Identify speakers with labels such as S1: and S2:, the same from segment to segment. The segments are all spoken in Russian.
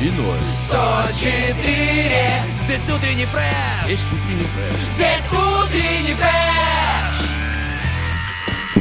S1: И ноль.
S2: 104 Здесь утренний фреш
S1: Здесь утренний фреш.
S2: Здесь утренний фреш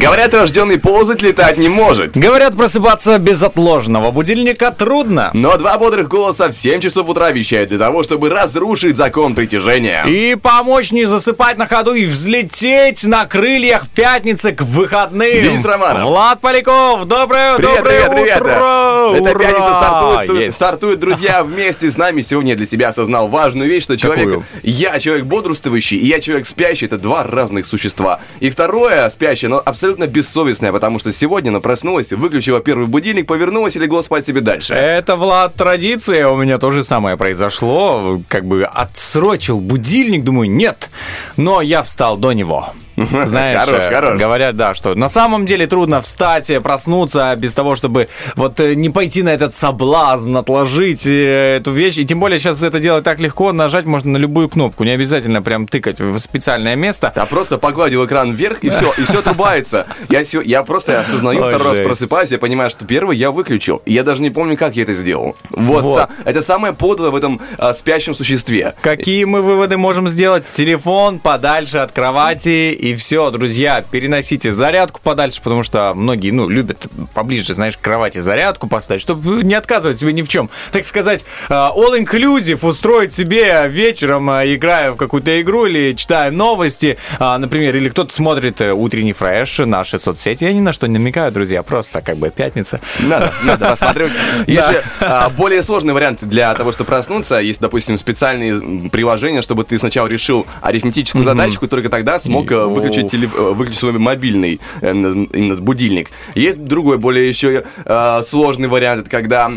S3: Говорят, рожденный ползать летать не может.
S4: Говорят, просыпаться без отложенного будильника трудно.
S3: Но два бодрых голоса в 7 часов утра вещают для того, чтобы разрушить закон притяжения.
S4: И помочь не засыпать на ходу и взлететь на крыльях пятницы к выходным.
S3: Денис Романов.
S4: Влад Поляков. Доброе,
S3: Привет,
S4: доброе
S3: привет, привет!
S4: утро.
S3: Эта
S4: Ура!
S3: пятница стартует,
S4: Есть.
S3: стартует, друзья, вместе с нами. Сегодня я для себя осознал важную вещь, что человек...
S4: Какую?
S3: Я человек бодрствующий, и я человек спящий. Это два разных существа. И второе, спящее, но абсолютно бессовестное, потому что сегодня она проснулась, выключила первый будильник, повернулась и легла спать себе дальше.
S4: Это, Влад, традиция. У меня тоже самое произошло. Как бы отсрочил будильник. Думаю, нет. Но я встал до него. Знаешь,
S3: Хорош,
S4: э,
S3: хорош.
S4: говорят, да, что на самом деле трудно встать, проснуться без того, чтобы вот э, не пойти на этот соблазн, отложить э, эту вещь. И тем более сейчас это делать так легко, нажать можно на любую кнопку, не обязательно прям тыкать в специальное место.
S3: Я просто погладил экран вверх, и все, и все отрубается. Я, я просто осознаю,
S4: Ой,
S3: второй раз
S4: жесть.
S3: просыпаюсь, я понимаю, что первый я выключил. Я даже не помню, как я это сделал. Вот,
S4: Вот.
S3: это самое подлое в этом а, спящем существе.
S4: Какие мы выводы можем сделать? Телефон подальше от кровати и все, друзья, переносите зарядку подальше, потому что многие, ну, любят поближе, знаешь, к кровати зарядку поставить, чтобы не отказывать себе ни в чем. Так сказать, э, all inclusive устроить себе вечером, э, играя в какую-то игру или читая новости, а, например, или кто-то смотрит э, утренний фреш, наши соцсети. Я ни на что не намекаю, друзья, просто как бы пятница.
S3: Надо, надо рассматривать. Есть же а, более сложный вариант для того, чтобы проснуться. Есть, допустим, специальные приложения, чтобы ты сначала решил арифметическую задачку, только тогда смог выключить, теле- э, выключить свой мобильный э, именно будильник. Есть другой, более еще э, сложный вариант, это когда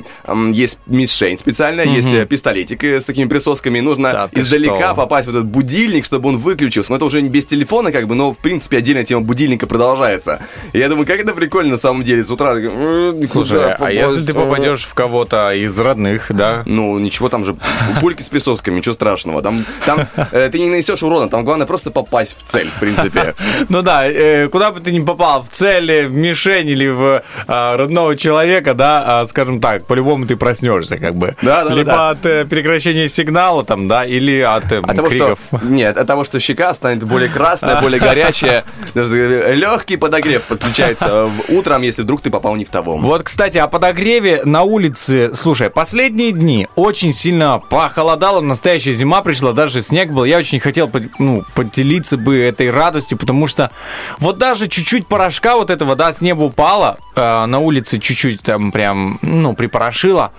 S3: есть мишень специальная, есть э, пистолетик с такими присосками, нужно
S4: Да
S3: издалека
S4: что?
S3: попасть в этот будильник, чтобы он выключился. Но это уже не без телефона, как бы, но в принципе отдельная тема будильника продолжается. Я думаю, как это прикольно на самом деле с утра. такой, «М,
S4: Слушай, а если
S3: попасть?»
S4: ты попадешь в кого-то из родных, да?
S3: Ну, ничего, там же пульки с присосками, ничего страшного. Там, там ты не нанесешь урона, там главное просто попасть в цель, в принципе.
S4: Ну да, э, куда бы ты ни попал, в цель, в мишень или в а, родного человека, да, а, скажем так, по-любому ты проснешься, как бы.
S3: Да, да,
S4: Либо
S3: да.
S4: от э, прекращения сигнала, там, да, или от, э,
S3: От того, что,
S4: криков.
S3: нет, от того, что щека станет более красная, более горячая, легкий подогрев подключается утром, если вдруг ты попал не в того.
S4: Вот, кстати, о подогреве на улице. Слушай, последние дни очень сильно похолодало, настоящая зима пришла, даже снег был. Я очень хотел ну, поделиться бы этой радостью, потому что вот даже чуть-чуть порошка вот этого, да, с неба упало, э, на улице чуть-чуть там прям, ну, припорошило.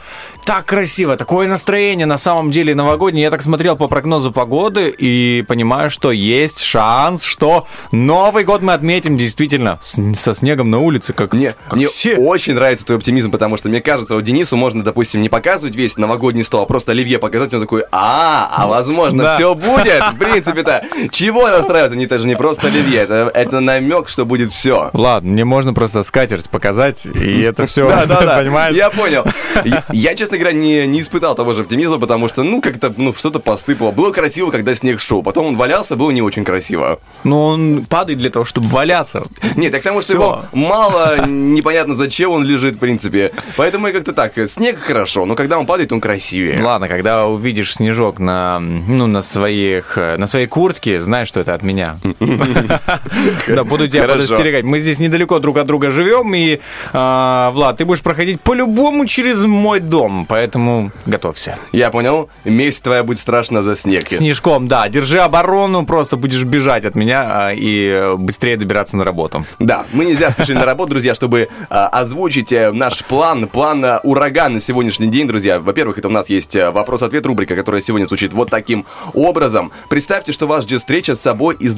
S4: Так красиво, такое настроение на самом деле новогоднее. Я так смотрел по прогнозу погоды и понимаю, что есть шанс, что Новый год мы отметим действительно с- со снегом на улице, как,
S3: Мне,
S4: как
S3: мне
S4: все.
S3: очень нравится твой оптимизм, потому что мне кажется, вот Денису можно, допустим, не показывать весь новогодний стол, а просто Оливье показать, он такой, а, а возможно,
S4: Да.
S3: все будет, в принципе-то. Чего расстраиваться? Не, это же не просто Оливье, это, это намек, что будет все.
S4: Ладно, мне можно просто скатерть показать, и это все,
S3: Да, да, да.
S4: понимаешь?
S3: Я понял. Я, я, честно говоря, не, не испытал того же оптимизма, потому что, ну, как-то, ну, что-то посыпало. Было красиво, когда снег шел. Потом он валялся, было не очень красиво.
S4: Но он падает для того, чтобы валяться.
S3: Нет, так потому что его мало, непонятно зачем он лежит, в принципе. Поэтому я как-то так, снег хорошо, но когда он падает, он красивее.
S4: Ладно, когда увидишь снежок на, ну, на своих, э, на своей куртке, знаешь, что это от меня. Да, буду тебя подостерегать. Мы здесь недалеко друг от друга живем, и, а, Влад, ты будешь проходить по-любому через мой дом, поэтому готовься.
S3: Я понял, месть твоя будет страшна за снег.
S4: Снежком, да, держи оборону, просто будешь бежать от меня а, и э, быстрее добираться на работу.
S3: Да, мы не зря спешили на работу, друзья, чтобы а, озвучить э, наш план, план а, ураган на сегодняшний день, друзья. Во-первых, это у нас есть э, вопрос-ответ рубрика, которая сегодня звучит вот таким образом. Представьте, что вас ждет встреча с собой из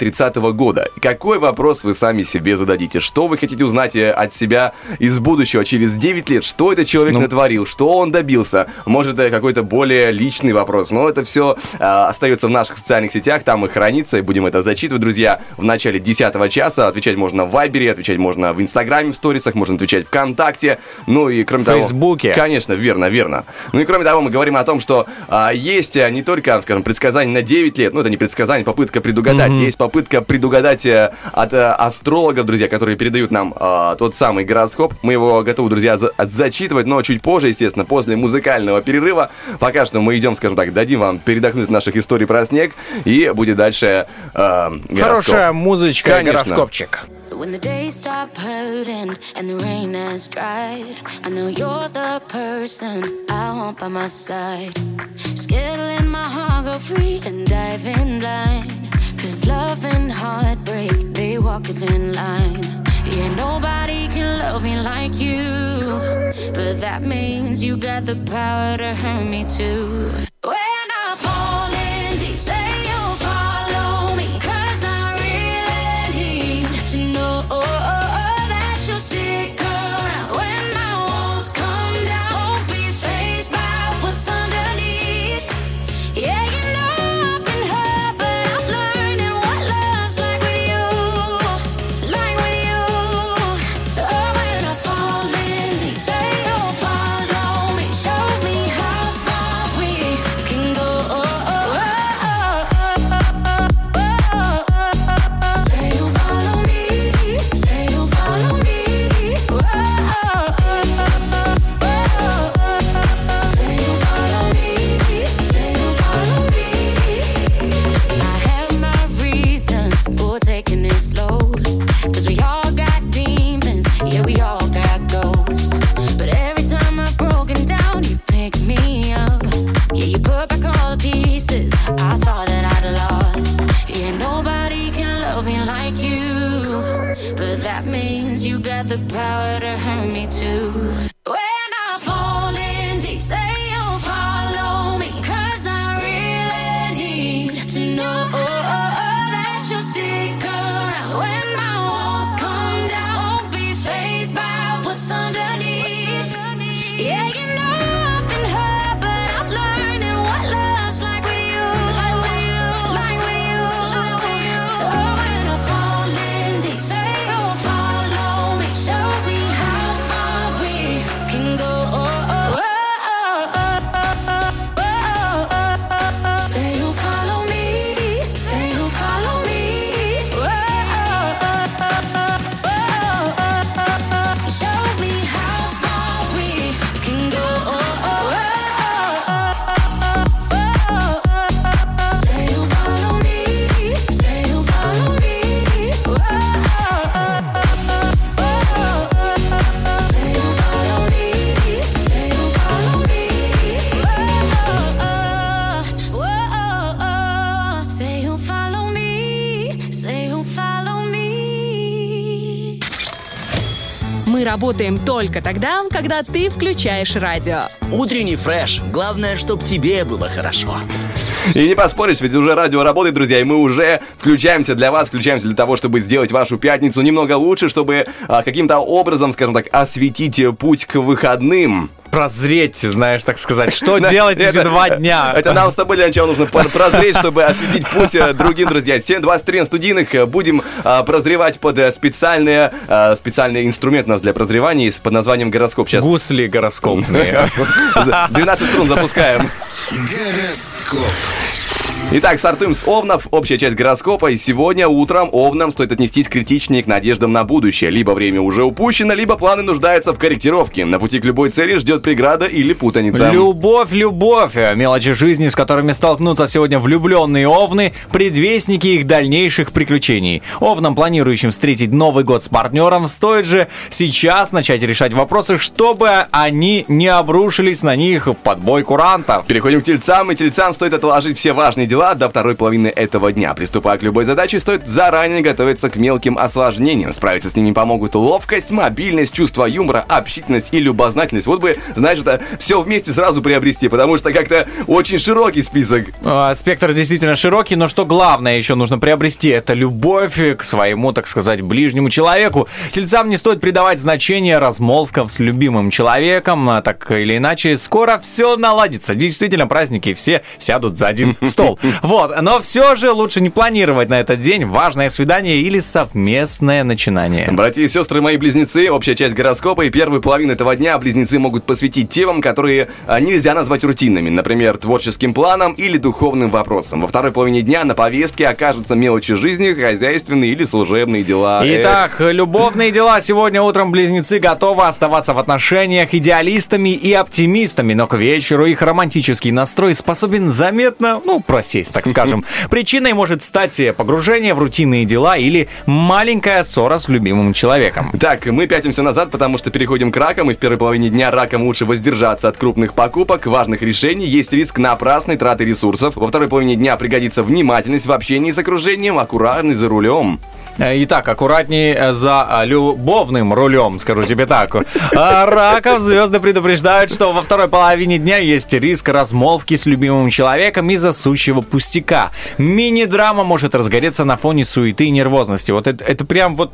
S3: 2030 года. Какой вопрос вы сами себе зададите? Что вы хотите узнать э, от себя из будущего через 9 лет. Что этот человек
S4: Ну.
S3: натворил? Что он добился? Может, это какой-то более личный вопрос. Но это все остается в наших социальных сетях, там и хранится, и будем это зачитывать, друзья, в начале 10 часа. Отвечать можно в Вайбере, отвечать можно в Инстаграме, в сторисах, можно отвечать ВКонтакте. Ну и кроме того...
S4: Фейсбуке.
S3: Конечно, верно, верно. Ну и кроме того, мы говорим о том, что а, есть а, не только, скажем, предсказания на 9 лет, ну это не предсказание, попытка предугадать, есть попытка предугадать э, от э, астрологов, друзья, которые передают нам а, тот самый гороскоп. Мы его готовы, друзья, за- зачитывать, но чуть позже, естественно, после музыкального перерыва. Пока что мы идем, скажем так, дадим вам передохнуть от наших историй про снег, и будет дальше э, гороскоп.
S4: Хорошая музычка,
S3: Конечно.
S4: гороскопчик.
S5: When the days stop hurting and the rain has dried, I know you're the person I want by my side. Skittling my heart go free and dive in blind. Cause love and heartbreak, they walk a thin line. Yeah, nobody can love me like you. But that means you got the power to hurt me too.
S6: Только тогда, когда ты включаешь радио.
S7: Утренний фреш. Главное, чтобы тебе было хорошо.
S3: И не поспоришь, ведь уже радио работает, друзья, и мы уже включаемся для вас, включаемся для того, чтобы сделать вашу пятницу немного лучше, чтобы а, каким-то образом, скажем так, осветить путь к выходным.
S4: Прозреть, знаешь, так сказать. Что делать эти два дня?
S3: Это нам с тобой для начала нужно прозреть, чтобы осветить путь э, другим, друзья. 7.23 на студийных. э, Будем а, прозревать под э, специальные, а, специальный инструмент у нас для прозревания под названием гороскоп. Сейчас
S4: Гусли гороскопные.
S3: 12 струн запускаем.
S8: Гороскоп.
S3: Итак, стартуем с Овнов. Общая часть гороскопа. И сегодня утром Овнам стоит отнестись критичнее к надеждам на будущее. Либо время уже упущено, либо планы нуждаются в корректировке. На пути к любой цели ждет преграда или путаница.
S4: Любовь, любовь. Мелочи жизни, с которыми столкнутся сегодня влюбленные овны, предвестники их дальнейших приключений. Овнам, планирующим встретить Новый год с партнером, стоит же сейчас начать решать вопросы, чтобы они не обрушились на них под бой курантов.
S3: Переходим к тельцам, и тельцам стоит отложить все важные дела дела до второй половины этого дня. Приступая к любой задаче, стоит заранее готовиться к мелким осложнениям. Справиться с ними помогут ловкость, мобильность, чувство юмора, общительность и любознательность. Вот бы, знаешь, это все вместе сразу приобрести, потому что как-то очень широкий список.
S4: А, Спектр действительно широкий, но что главное еще нужно приобрести, это любовь к своему, так сказать, ближнему человеку. Тельцам не стоит придавать значение размолвкам с любимым человеком, а так или иначе, скоро все наладится. Действительно, праздники все сядут за один стол. Вот, но все же лучше не планировать на этот день важное свидание или совместное начинание.
S3: Братья и сестры, мои близнецы, общая часть гороскопа и первую половину этого дня близнецы могут посвятить темам, которые а, нельзя назвать рутинными, например, творческим планом или духовным вопросам. Во второй половине дня на повестке окажутся мелочи жизни, хозяйственные или служебные дела.
S4: Итак, любовные дела. Сегодня утром близнецы готовы оставаться в отношениях идеалистами и оптимистами, но к вечеру их романтический настрой способен заметно, ну, просесть, так скажем. Причиной может стать погружение в рутинные дела или маленькая ссора с любимым человеком.
S3: Так, мы пятимся назад, потому что переходим к ракам, и в первой половине дня ракам лучше воздержаться от крупных покупок, важных решений, есть риск напрасной траты ресурсов. Во второй половине дня пригодится внимательность в общении с окружением, аккуратность за рулем.
S4: Э, Итак, аккуратней э, за э, любовным рулем, скажу тебе так. Раков звезды предупреждают, что во второй половине дня есть риск размолвки с любимым человеком из-за сущего пустяка. Мини-драма может разгореться на фоне суеты и нервозности. Вот это, это прям вот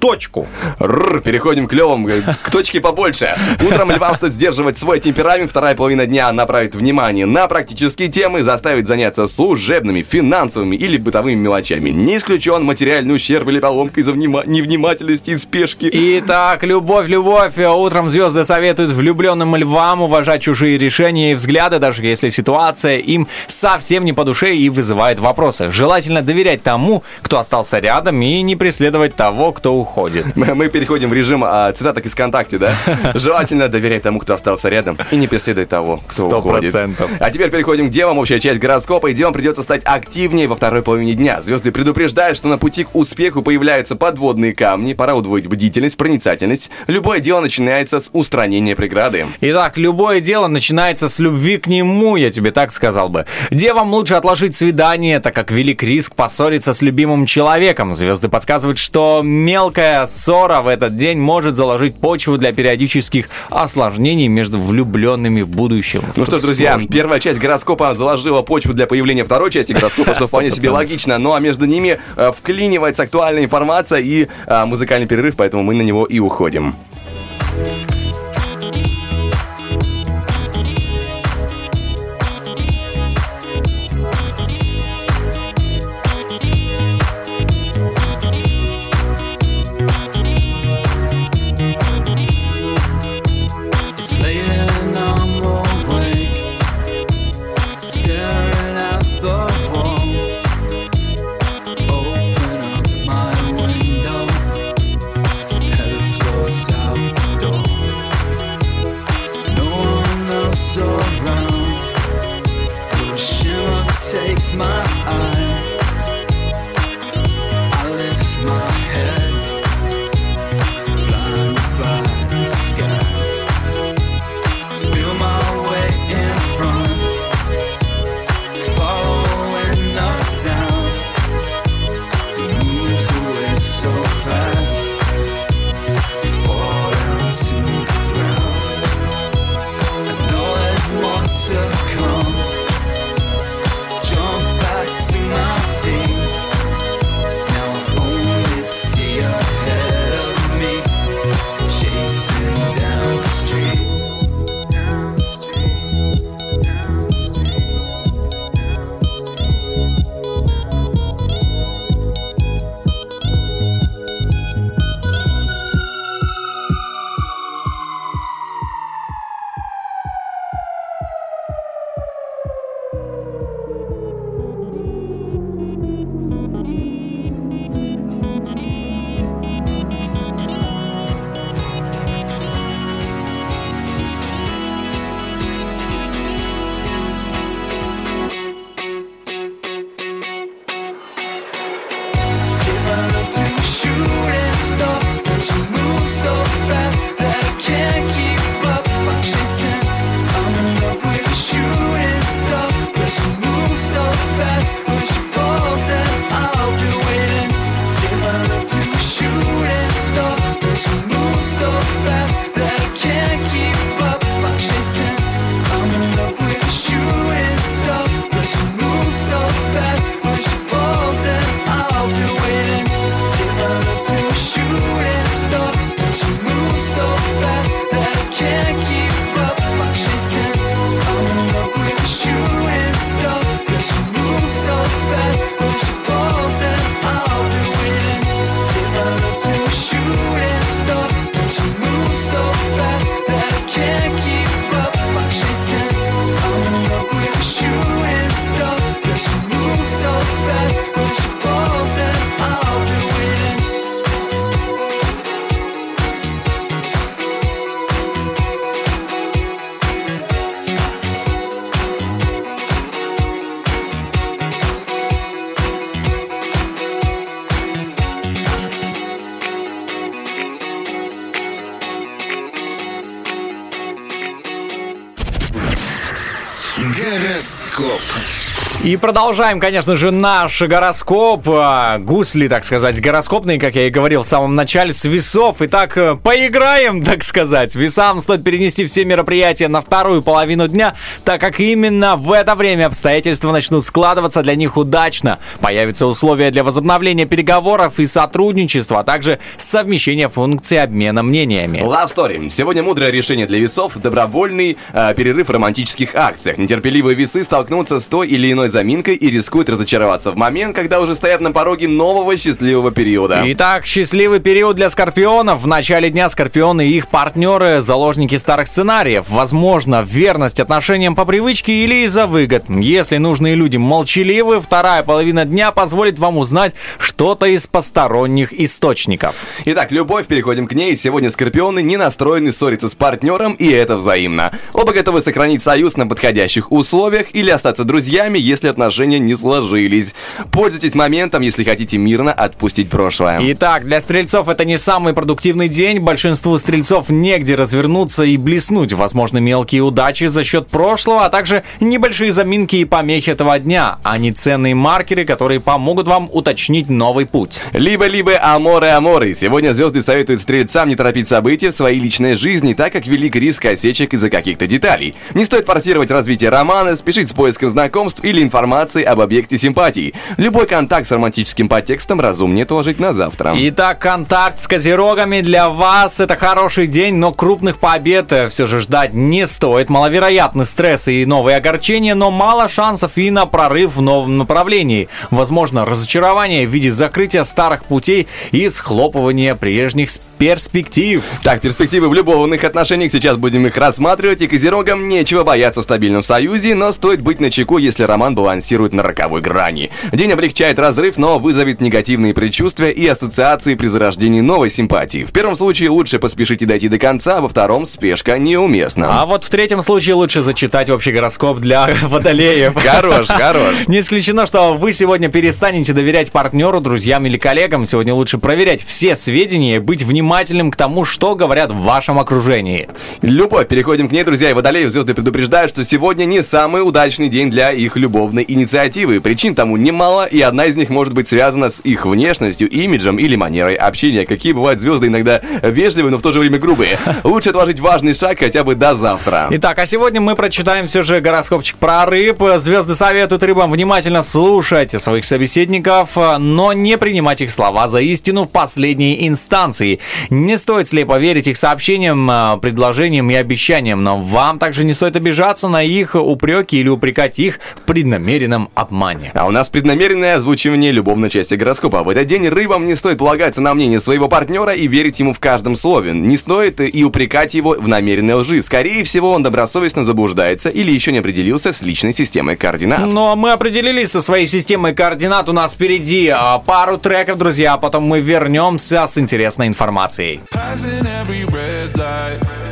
S4: точку.
S3: Рррр, переходим к левым, к точке побольше. Утром львам стоит сдерживать свой темперамент, вторая половина дня направит внимание на практические темы, заставит заняться служебными, финансовыми или бытовыми мелочами. Не исключен материальный ущерб или поломка из-за внима- невнимательности и спешки.
S4: Итак, любовь, любовь. Утром звезды советуют влюбленным львам уважать чужие решения и взгляды, даже если ситуация им совсем не по душе и вызывает вопросы. Желательно доверять тому, кто остался рядом, и не преследовать того, кто уходит.
S3: Мы переходим в режим а, цитаток из ВКонтакте, да? Желательно доверять тому, кто остался рядом, и не преследовать того, кто
S4: Сто
S3: уходит.
S4: процентов.
S3: А теперь переходим к девам, общая часть гороскопа, и девам придется стать активнее во второй половине дня. Звезды предупреждают, что на пути к успеху появляются подводные камни, пора удвоить бдительность, проницательность. Любое дело начинается с устранения преграды.
S4: Итак, любое дело начинается с любви к нему, я тебе так сказал бы. Девам лучше отложить свидание, так как велик риск поссориться с любимым человеком. Звезды подсказывают, что мелкая ссора в этот день может заложить почву для периодических осложнений между влюбленными в будущем.
S3: Ну что ж, друзья, первая часть гороскопа заложила почву для появления второй части гороскопа, что вполне себе логично. Ну а между ними э, вклинивается актуальная информация и э, музыкальный перерыв, поэтому мы на него и уходим.
S4: И продолжаем, конечно же, наш гороскоп. а, Гусли, так сказать, гороскопный, как я и говорил в самом начале, с весов. Итак, э, поиграем, так сказать. Весам стоит перенести все мероприятия на вторую половину дня, так как именно в это время обстоятельства начнут складываться для них удачно. Появятся условия для возобновления переговоров и сотрудничества, а также совмещения функций обмена мнениями.
S3: Love Story. Сегодня мудрое решение для весов – добровольный э, перерыв в романтических акциях. Нетерпеливые весы столкнутся с той или иной заминкой и рискуют разочароваться в момент, когда уже стоят на пороге нового счастливого периода.
S4: Итак, счастливый период для скорпионов. В начале дня скорпионы и их партнеры – заложники старых сценариев. Возможно, верность отношениям по привычке или из-за выгод. Если нужные люди молчаливы, вторая половина дня позволит вам узнать что-то из посторонних источников.
S3: Итак, любовь, переходим к ней. Сегодня скорпионы не настроены ссориться с партнером, и это взаимно. Оба готовы сохранить союз на подходящих условиях или остаться друзьями, если отношения не сложились. Пользуйтесь моментом, если хотите мирно отпустить прошлое.
S4: Итак, для стрельцов это не самый продуктивный день. Большинству стрельцов негде развернуться и блеснуть. Возможно, мелкие удачи за счет прошлого, а также небольшие заминки и помехи этого дня. Они ценные маркеры, которые помогут вам уточнить новый путь.
S3: Либо-либо аморы аморы. Сегодня звезды советуют стрельцам не торопить события в своей личной жизни, так как велик риск осечек из-за каких-то деталей. Не стоит форсировать развитие романа, спешить с поиском знакомств или информации об объекте симпатии. Любой контакт с романтическим подтекстом разумнее отложить на завтра.
S4: Итак, контакт с козерогами для вас это хороший день, но крупных побед все же ждать не стоит. Маловероятны стрессы и новые огорчения, но мало шансов и на прорыв в новом направлении. Возможно, разочарование в виде закрытия старых путей и схлопывания прежних перспектив.
S3: Так, перспективы в любовных отношениях, сейчас будем их рассматривать, и козерогам нечего бояться в стабильном союзе, но стоит быть начеку, если роман балансирует на роковой грани. День облегчает разрыв, но вызовет негативные предчувствия и ассоциации при зарождении новой симпатии. В первом случае лучше поспешить и дойти до конца, а во втором спешка неуместна.
S4: А вот в третьем случае лучше зачитать общий гороскоп для водолеев.
S3: Хорош, хорош.
S4: Не исключено, что вы сегодня перестанете доверять партнеру, друзьям или коллегам. Сегодня лучше проверять все сведения и быть внимательным к тому, что говорят в вашем окружении.
S3: Любовь, переходим к ней, друзья, и водолеев звезды предупреждают, что сегодня не самый удачный день для их любовной инициативы. Причин тому немало, и одна из них может быть связана с их внешностью, имиджем или манерой общения. Какие бывают звезды иногда вежливые, но в то же время грубые. Лучше отложить важный шаг хотя бы до завтра.
S4: Итак, а сегодня мы прочитаем все же гороскопчик про рыб. Звезды советуют рыбам внимательно слушать своих собеседников, но не принимать их слова за истину в последней инстанции. Не стоит слепо верить их сообщениям, а, предложениям и обещаниям, но вам также не стоит обижаться на их упреки или упрекать их в преднамеренном обмане.
S3: А у нас преднамеренное озвучивание любовной части гороскопа. В этот день рыбам не стоит полагаться на мнение своего партнера и верить ему в каждом слове. Не стоит и упрекать его в намеренной лжи. Скорее всего, он добросовестно заблуждается или еще не определился с личной системой координат.
S4: Ну, а мы определились со своей системой координат. У нас впереди а, пару треков, друзья, а потом мы вернемся с интересной информацией.
S9: Passing every red light.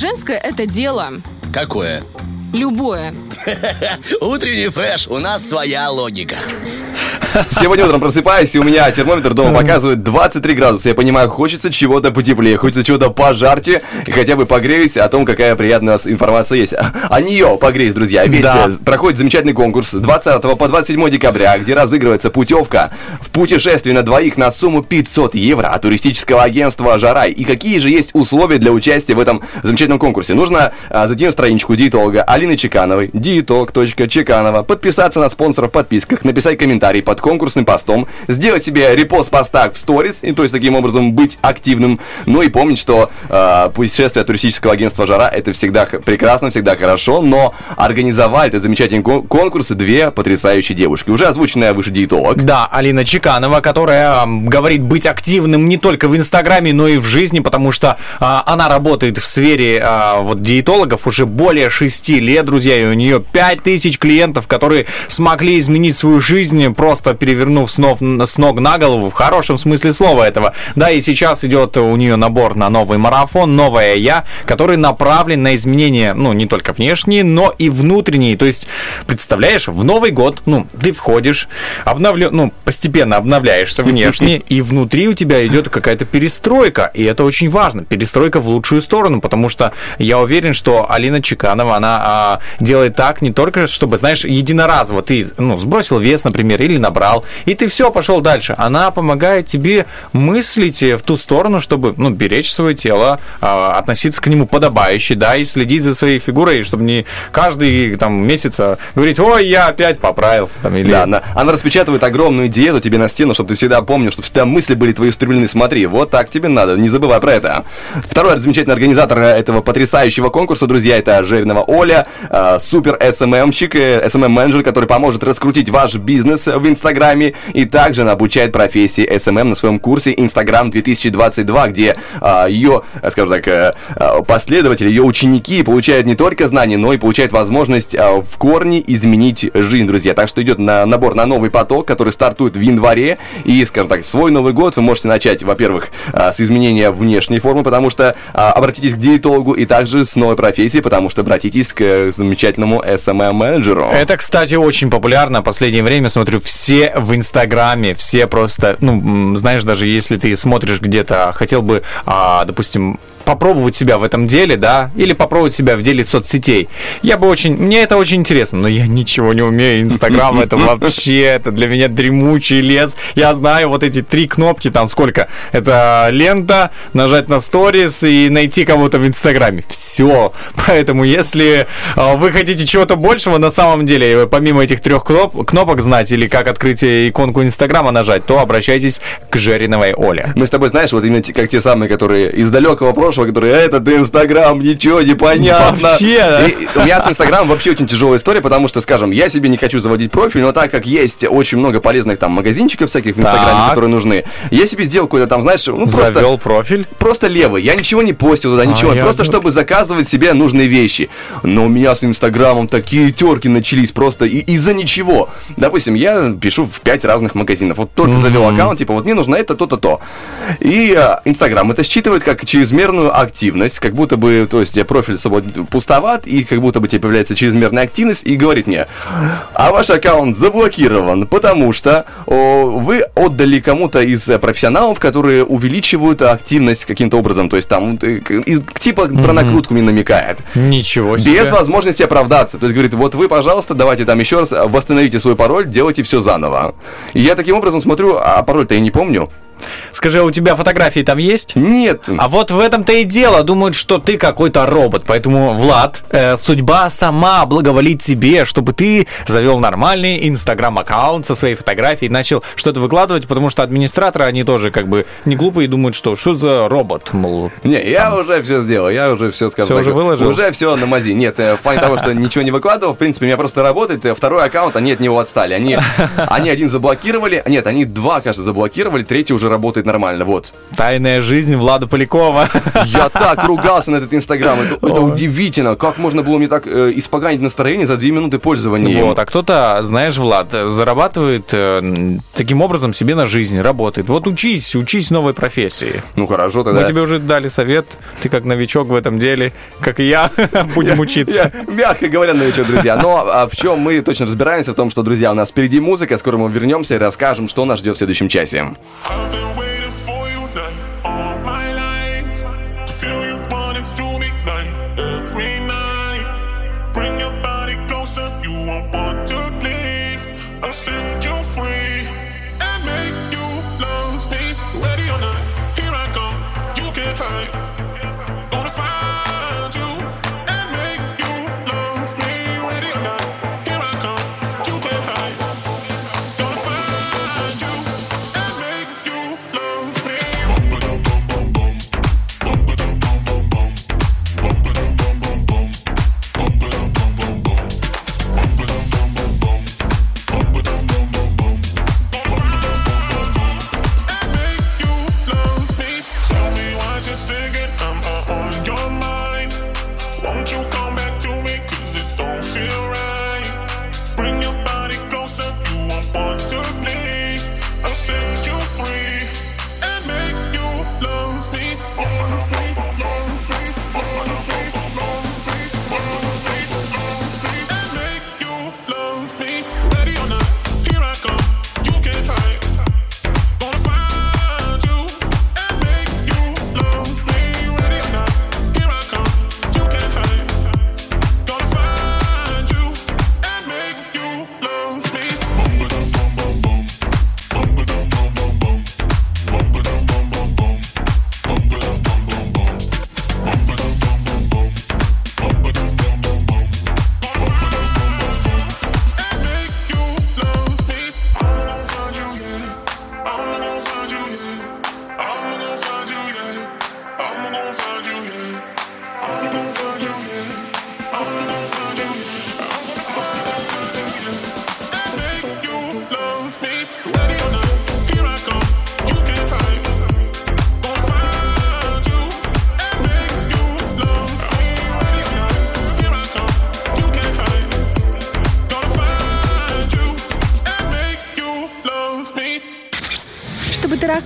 S10: Женское это дело.
S7: Какое?
S10: Любое.
S7: Утренний фреш, у нас своя логика.
S3: Сегодня утром просыпаюсь, и у меня термометр дома показывает 23 градуса. Я понимаю, хочется чего-то потеплее, хочется чего-то пожарче, и хотя бы погреюсь о том, какая приятная у нас информация есть. А нее погреюсь, друзья. Ведь
S4: Да.
S3: проходит замечательный конкурс с 20 по 27 декабря, где разыгрывается путевка путешествие на двоих на сумму 500 евро от туристического агентства «Жарай». И какие же есть условия для участия в этом замечательном конкурсе? Нужно а, зайти на страничку диетолога Алины Чекановой, диетолог.чеканова, подписаться на спонсоров в подписках, написать комментарий под конкурсным постом, сделать себе репост поста в сторис, и то есть таким образом быть активным. Ну и помнить, что э, путешествие туристического агентства «Жара» это всегда прекрасно, всегда хорошо, но организовали этот замечательный кон- конкурс две потрясающие девушки. Уже озвученная выше диетолог.
S4: Да, Алина Чеканова, которая м, говорит быть активным не только в Инстаграме, но и в жизни, потому что а, она работает в сфере а, вот диетологов уже более 6 лет, друзья, и у нее 5000 клиентов, которые смогли изменить свою жизнь, просто перевернув с ног, с ног на голову, в хорошем смысле слова этого. Да, и сейчас идет у нее набор на новый марафон, новое я, который направлен на изменения, ну, не только внешние, но и внутренние. То есть, представляешь, в Новый год, ну, ты входишь, обновлю, ну, постепенно обновляешься внешне, и внутри у тебя идет какая-то перестройка, и это очень важно, перестройка в лучшую сторону, потому что я уверен, что Алина Чеканова, она а, делает так не только, чтобы, знаешь, единоразово ты, ну, сбросил вес, например, или набрал, и ты все, пошел дальше. Она помогает тебе мыслить в ту сторону, чтобы, ну, беречь свое тело, а, относиться к нему подобающе, да, и следить за своей фигурой, чтобы не каждый там месяц а, говорить, ой, я опять поправился, там, или...
S3: Да, она, она распечатывает огромную диету тебе на стену, чтобы ты всегда помнил, чтобы всегда мысли были твои устремлены. Смотри, вот так тебе надо, не забывай про это. Второй замечательный организатор этого потрясающего конкурса, друзья, это Жиринова Оля, э, супер э, SMM-менеджер, который поможет раскрутить ваш бизнес в Инстаграме, и также она обучает профессии SMM на своем курсе Инстаграм 2022, где э, ее, э, скажем так, э, э, последователи, ее ученики получают не только знания, но и получают возможность э, в корне изменить жизнь, друзья. Так что идет на набор на новый поток, который стартует в январе. И, скажем так, свой Новый год вы можете начать, во-первых, э, с изменения внешней формы, потому что э, обратитесь к диетологу, и также с новой профессии, потому что обратитесь к замечательному SMM-менеджеру.
S4: Это, кстати, очень популярно. В последнее время смотрю все в Инстаграме, все просто, ну, знаешь, даже если ты смотришь где-то, хотел бы, а, допустим, попробовать себя в этом деле, да, или попробовать себя в деле соцсетей. Я бы очень, мне это очень интересно, но я ничего не умею. Инстаграм это вообще, это для меня дремучий лес. Я знаю вот эти три кнопки, там сколько? Это лента, нажать на сторис и найти кого-то в Инстаграме. Все. Поэтому, если а, вы хотите чего-то большего на самом деле, помимо этих трех кноп- кнопок знать или как открыть иконку Инстаграма нажать, то обращайтесь к Жериновой Оле.
S3: Мы с тобой, знаешь, вот именно те- как те самые, которые из далекого прошлого, которые, этот Инстаграм, ничего не понятно.
S4: Вообще?
S3: И у меня с Инстаграмом вообще очень тяжелая история, потому что, скажем, я себе не хочу заводить профиль, но так как есть очень много полезных там магазинчиков всяких в Инстаграме, которые нужны, я себе сделал какой-то там, знаешь, ну просто...
S4: Завел профиль.
S3: Просто левый. Я ничего не постил туда, ничего.
S4: А, я
S3: просто
S4: ду-
S3: чтобы заказывать себе нужные вещи. Но у меня с Инстаграмом такие терки начались просто и- из-за ничего. Допустим, я пишу в пять разных магазинов. Вот только завел аккаунт, типа, вот мне нужно это, то-то, то. И а, Инстаграм это считывает как чрезмерную активность, как будто бы, то есть, я профиль собой пустоват, и как будто бы тебе появляется чрезмерная активность, и говорит мне, а ваш аккаунт заблокирован, потому что о, вы отдали кому-то из э, профессионалов, которые увеличивают активность каким-то образом, то есть там э, и- типа про накрутку мне намекает.
S4: Ничего себе.
S3: Без возможности оправдаться. То есть говорит, вот вы, пожалуйста, давайте там еще раз восстановите свой пароль, делайте все заново. И я таким образом смотрю, а пароль-то я не помню.
S4: Скажи, а у тебя фотографии там есть?
S3: Нет.
S4: А вот в этом-то и дело. Думают, что ты какой-то робот. Поэтому, Влад, э, судьба сама благоволит тебе, чтобы ты завел нормальный инстаграм-аккаунт со своей фотографией и начал что-то выкладывать, потому что администраторы, они тоже как бы не глупые и думают, что что за робот, мол.
S3: Не, я уже все сделал, я уже все, скажем
S4: Всё
S3: так,
S4: уже выложил?
S3: Уже все на мази. Нет, э, в плане того, что ничего не выкладывал, в принципе, у меня просто работает. э, Второй аккаунт, они от него отстали. Они, они один заблокировали, нет, они два, кажется, заблокировали, третий уже работает нормально, вот.
S4: Тайная жизнь Влада Полякова.
S3: Я так ругался на этот Инстаграм, это, это удивительно, как можно было мне так э, испоганить настроение за две минуты пользования.
S4: Вот, а кто-то, знаешь, Влад, зарабатывает э, таким образом себе на жизнь, работает. Вот учись, учись новой профессии.
S3: Ну хорошо тогда.
S4: Мы тебе уже дали совет, ты как новичок в этом деле, как и я, будем учиться.
S3: Я, мягко говоря, новичок, друзья. Но а в чем мы точно разбираемся, в том, что, друзья, у нас впереди музыка, скоро мы вернемся и расскажем, что нас ждет в следующем часе.
S10: away.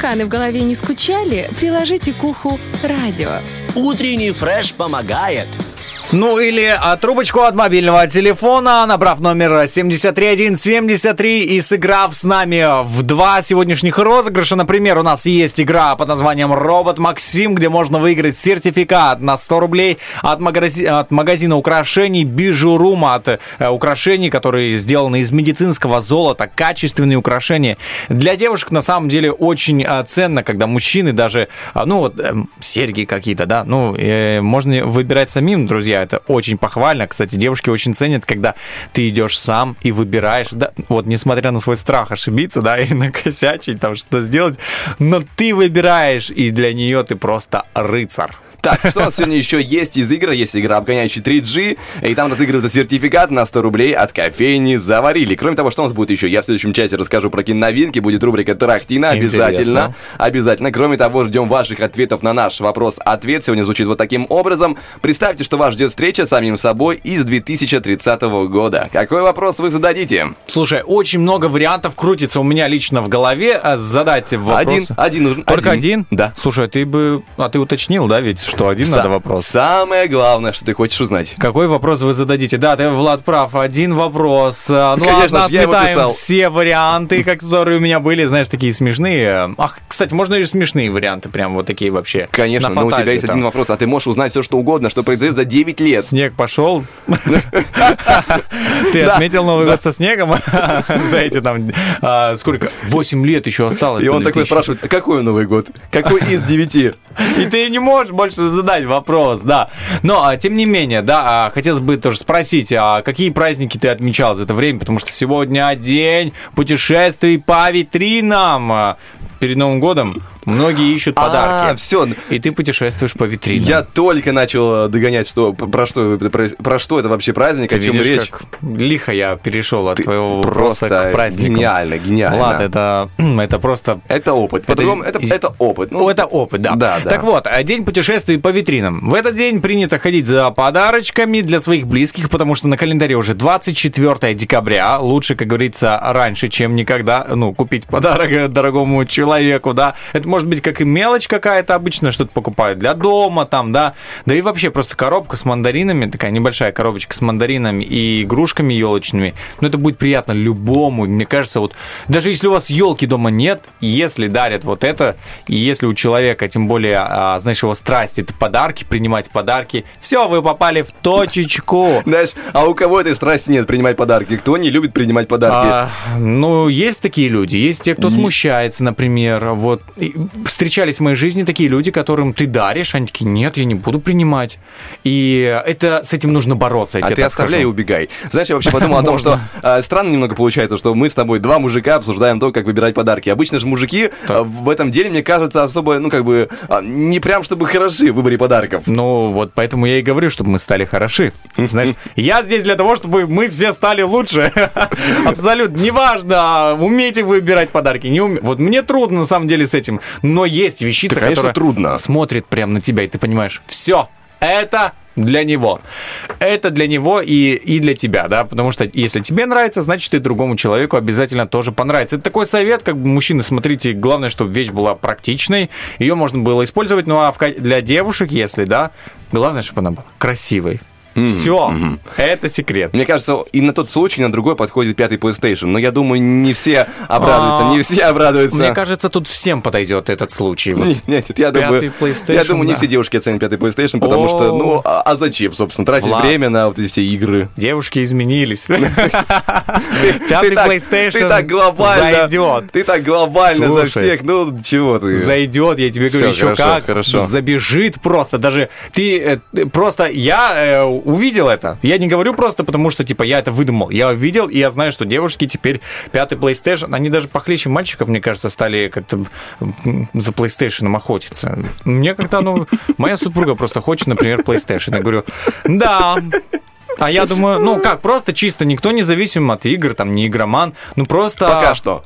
S10: Тараканы в голове не скучали, приложите к уху радио.
S7: Утренний фреш помогает.
S4: Ну или а, трубочку от мобильного телефона, набрав номер 73173 и сыграв с нами в два сегодняшних розыгрыша. Например, у нас есть игра под названием «Робот Максим», где можно выиграть сертификат на 100 рублей от, магази- от магазина украшений Бижурум, от э, украшений, которые сделаны из медицинского золота, качественные украшения. Для девушек на самом деле очень а, ценно, когда мужчины даже, а, ну вот, эм, серьги какие-то, да, ну, э, можно выбирать самим, друзья, это очень похвально. Кстати, девушки очень ценят, когда ты идешь сам и выбираешь, да, вот, несмотря на свой страх ошибиться, да, и накосячить, там, что-то сделать, но ты выбираешь, и для нее ты просто рыцарь.
S3: Так, что у нас сегодня еще есть из игр? Есть игра «Обгоняющий 3G», и там разыгрывается сертификат на 100 рублей от кофейни «Заварили». Кроме того, что у нас будет еще? Я в следующем часе расскажу про киноновинки, будет рубрика «Тарахтина» обязательно. Обязательно. Кроме того, ждем ваших ответов на наш вопрос-ответ. Сегодня звучит вот таким образом. Представьте, что вас ждет встреча с самим собой из 2030 года. Какой вопрос вы зададите?
S4: Слушай, очень много вариантов крутится у меня лично в голове. а Задать вопрос.
S3: Один, один нужен.
S4: Только один?
S3: Да.
S4: Слушай, а ты бы... А ты уточнил, да, ведь, что один
S3: Са-
S4: надо вопрос?
S3: Самое главное, что ты хочешь узнать.
S4: Какой вопрос вы зададите? Да, ты, Влад, прав. Один вопрос. А, Ну
S3: Конечно
S4: ладно, отметаем все варианты, которые у меня были, знаешь, такие смешные. Ах, кстати, можно и смешные варианты, прям вот такие вообще.
S3: Конечно, но у тебя есть один вопрос, а ты можешь узнать все, что угодно, что произойдет за 9 лет.
S4: Снег пошел. Ты отметил Новый год со снегом за эти там а, сколько? 8 лет еще осталось.
S3: И он такой
S4: 2000.
S3: спрашивает, какой Новый год? Какой из девяти?
S4: И ты не можешь больше задать вопрос, да. Но, а, тем не менее, да, а, хотелось бы тоже спросить, а какие праздники ты отмечал за это время? Потому что сегодня день путешествий по витринам. А, Перед Новым годом Многие ищут подарки.
S3: все.
S4: И ты путешествуешь по витринам.
S3: Я только начал э, догонять, что про что это про, про что это вообще праздник,
S4: Ты
S3: о чем
S4: видишь,
S3: речь.
S4: как лихо я перешел от твоего вопроса к праздникам.
S3: гениально, гениально.
S4: Влад, это, это просто
S3: Это опыт. По-другому, это,
S4: из-
S3: это опыт.
S4: Ну, это опыт, да.
S3: Да, да.
S4: Так вот, а день путешествий по витринам. В этот день принято ходить за подарочками для своих близких, потому что на календаре уже 24 декабря. Лучше, как говорится, раньше, чем никогда, ну, купить подарок дорогому человеку, да. Это может быть как и мелочь какая-то, обычно что-то покупают для дома, там, да. Да и вообще просто коробка с мандаринами, такая небольшая коробочка с мандаринами и игрушками елочными. Ну, это будет приятно любому. Мне кажется, вот даже если у вас елки дома нет, если дарят вот это, и если у человека, тем более, а, знаешь, его страсть это подарки, принимать подарки, все, вы попали в точечку.
S3: Знаешь, а у кого этой страсти нет принимать подарки? Кто не любит принимать подарки?
S4: А, ну, есть такие люди, есть те, кто смущается, например. Вот И встречались в моей жизни такие люди, которым ты даришь, они такие, нет, я не буду принимать. И это с этим нужно бороться. я
S3: А ты оставляй и убегай. Знаешь, я вообще подумал о том, что а, странно немного получается, что мы с тобой два мужика обсуждаем то, как выбирать подарки. Обычно же мужики а, в этом деле, мне кажется, особо, ну, как бы, а, не прям чтобы хороши выборе подарков.
S4: Ну, вот поэтому я и говорю, чтобы мы стали хороши. Знаешь, я здесь для того, чтобы мы все стали лучше. Абсолютно. Неважно, умеете вы выбирать подарки, не уме... Вот мне трудно, на самом деле, с этим. Но есть вещица,
S3: Да, конечно,
S4: которая
S3: трудно.
S4: смотрит прямо на тебя, и ты понимаешь, все, это для него. Это для него и, и для тебя, да, потому что если тебе нравится, значит и другому человеку обязательно тоже понравится. Это такой совет, как бы, мужчины, смотрите, главное, чтобы вещь была практичной, ее можно было использовать, ну а для девушек, если, да, главное, чтобы она была красивой. Все, это секрет.
S3: Мне кажется, и на тот случай, и на другой подходит пятый PlayStation. Но я думаю, не все обрадуются,
S4: А,
S3: не все обрадуются.
S4: Мне кажется, тут всем подойдет этот случай. Вот.
S3: Нет, нет, я
S4: Пятый
S3: думаю,
S4: PlayStation,
S3: я думаю, не
S4: да.
S3: все девушки оценят пятый PlayStation, потому что, ну, а, а зачем, собственно, тратить
S4: Влад.
S3: время на вот эти все игры?
S4: Девушки изменились.
S3: Ты
S4: Пятый PlayStation
S3: Ты так глобально.
S4: зайдет.
S3: Ты так глобально за всех. Ну, чего ты?
S4: Зайдет, я тебе говорю, еще как. Забежит просто. Даже ты э, просто я э, увидел это. Я не говорю просто потому, что типа я это выдумал. Я увидел, и я знаю, что девушки теперь пятый PlayStation, они даже похлеще мальчиков, мне кажется, стали как-то за PlayStation охотиться. Мне как-то, ну, моя супруга просто хочет, например, PlayStation. Я говорю, да, а я думаю, ну как, просто чисто никто не зависим от игр, там, не игроман, ну просто...
S3: Пока что.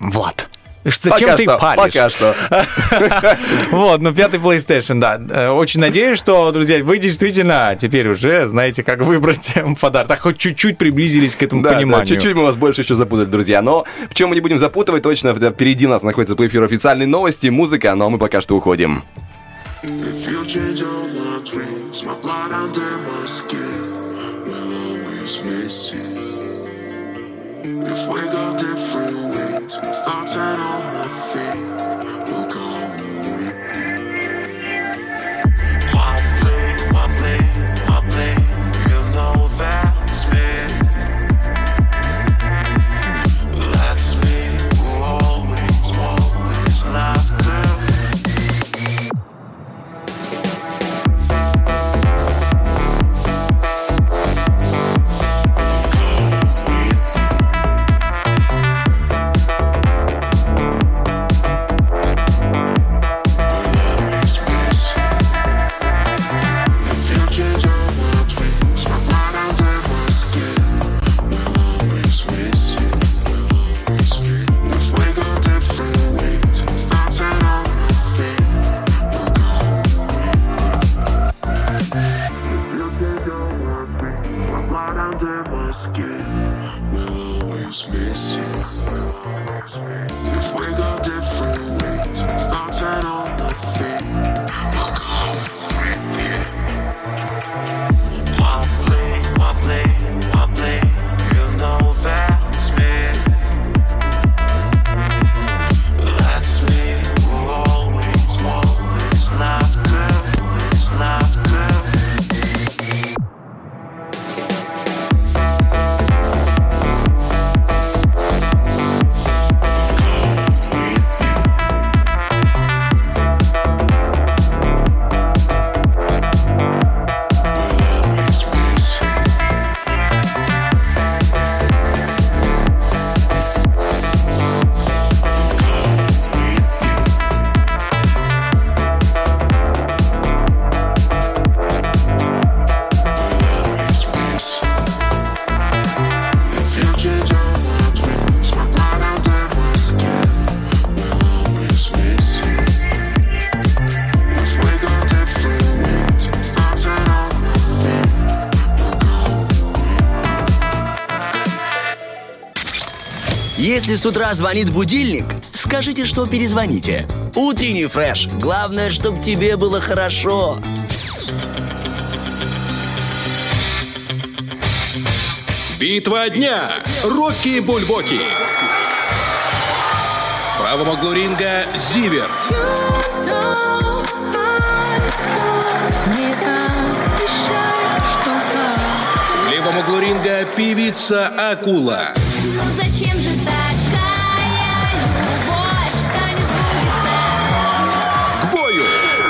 S4: Влад, зачем
S3: Пока
S4: ты
S3: что.
S4: палишь?
S3: Пока что.
S4: Вот, ну пятый PlayStation, да. Э, Очень надеюсь, что, друзья, вы действительно теперь уже знаете, как выбрать подарок. Так хоть чуть-чуть приблизились к этому
S3: Да, да,
S4: пониманию.
S3: чуть-чуть мы вас больше еще запутали, друзья. Но в чем мы не будем запутывать, точно впереди нас находится по эфиру официальные новости, музыка, но мы пока что уходим.
S11: If you change all my dreams, my blood under my skin will always miss you. If we go my thoughts and all my fears will go with you. You know that's me.
S7: Если с утра звонит будильник, скажите, что перезвоните. Утренний фреш. Главное, чтобы тебе было хорошо.
S12: Битва дня. Рокки Бульбоки. В правом углу ринга Зиверт. В левом углу ринга певица Акула.
S13: Ну зачем же такая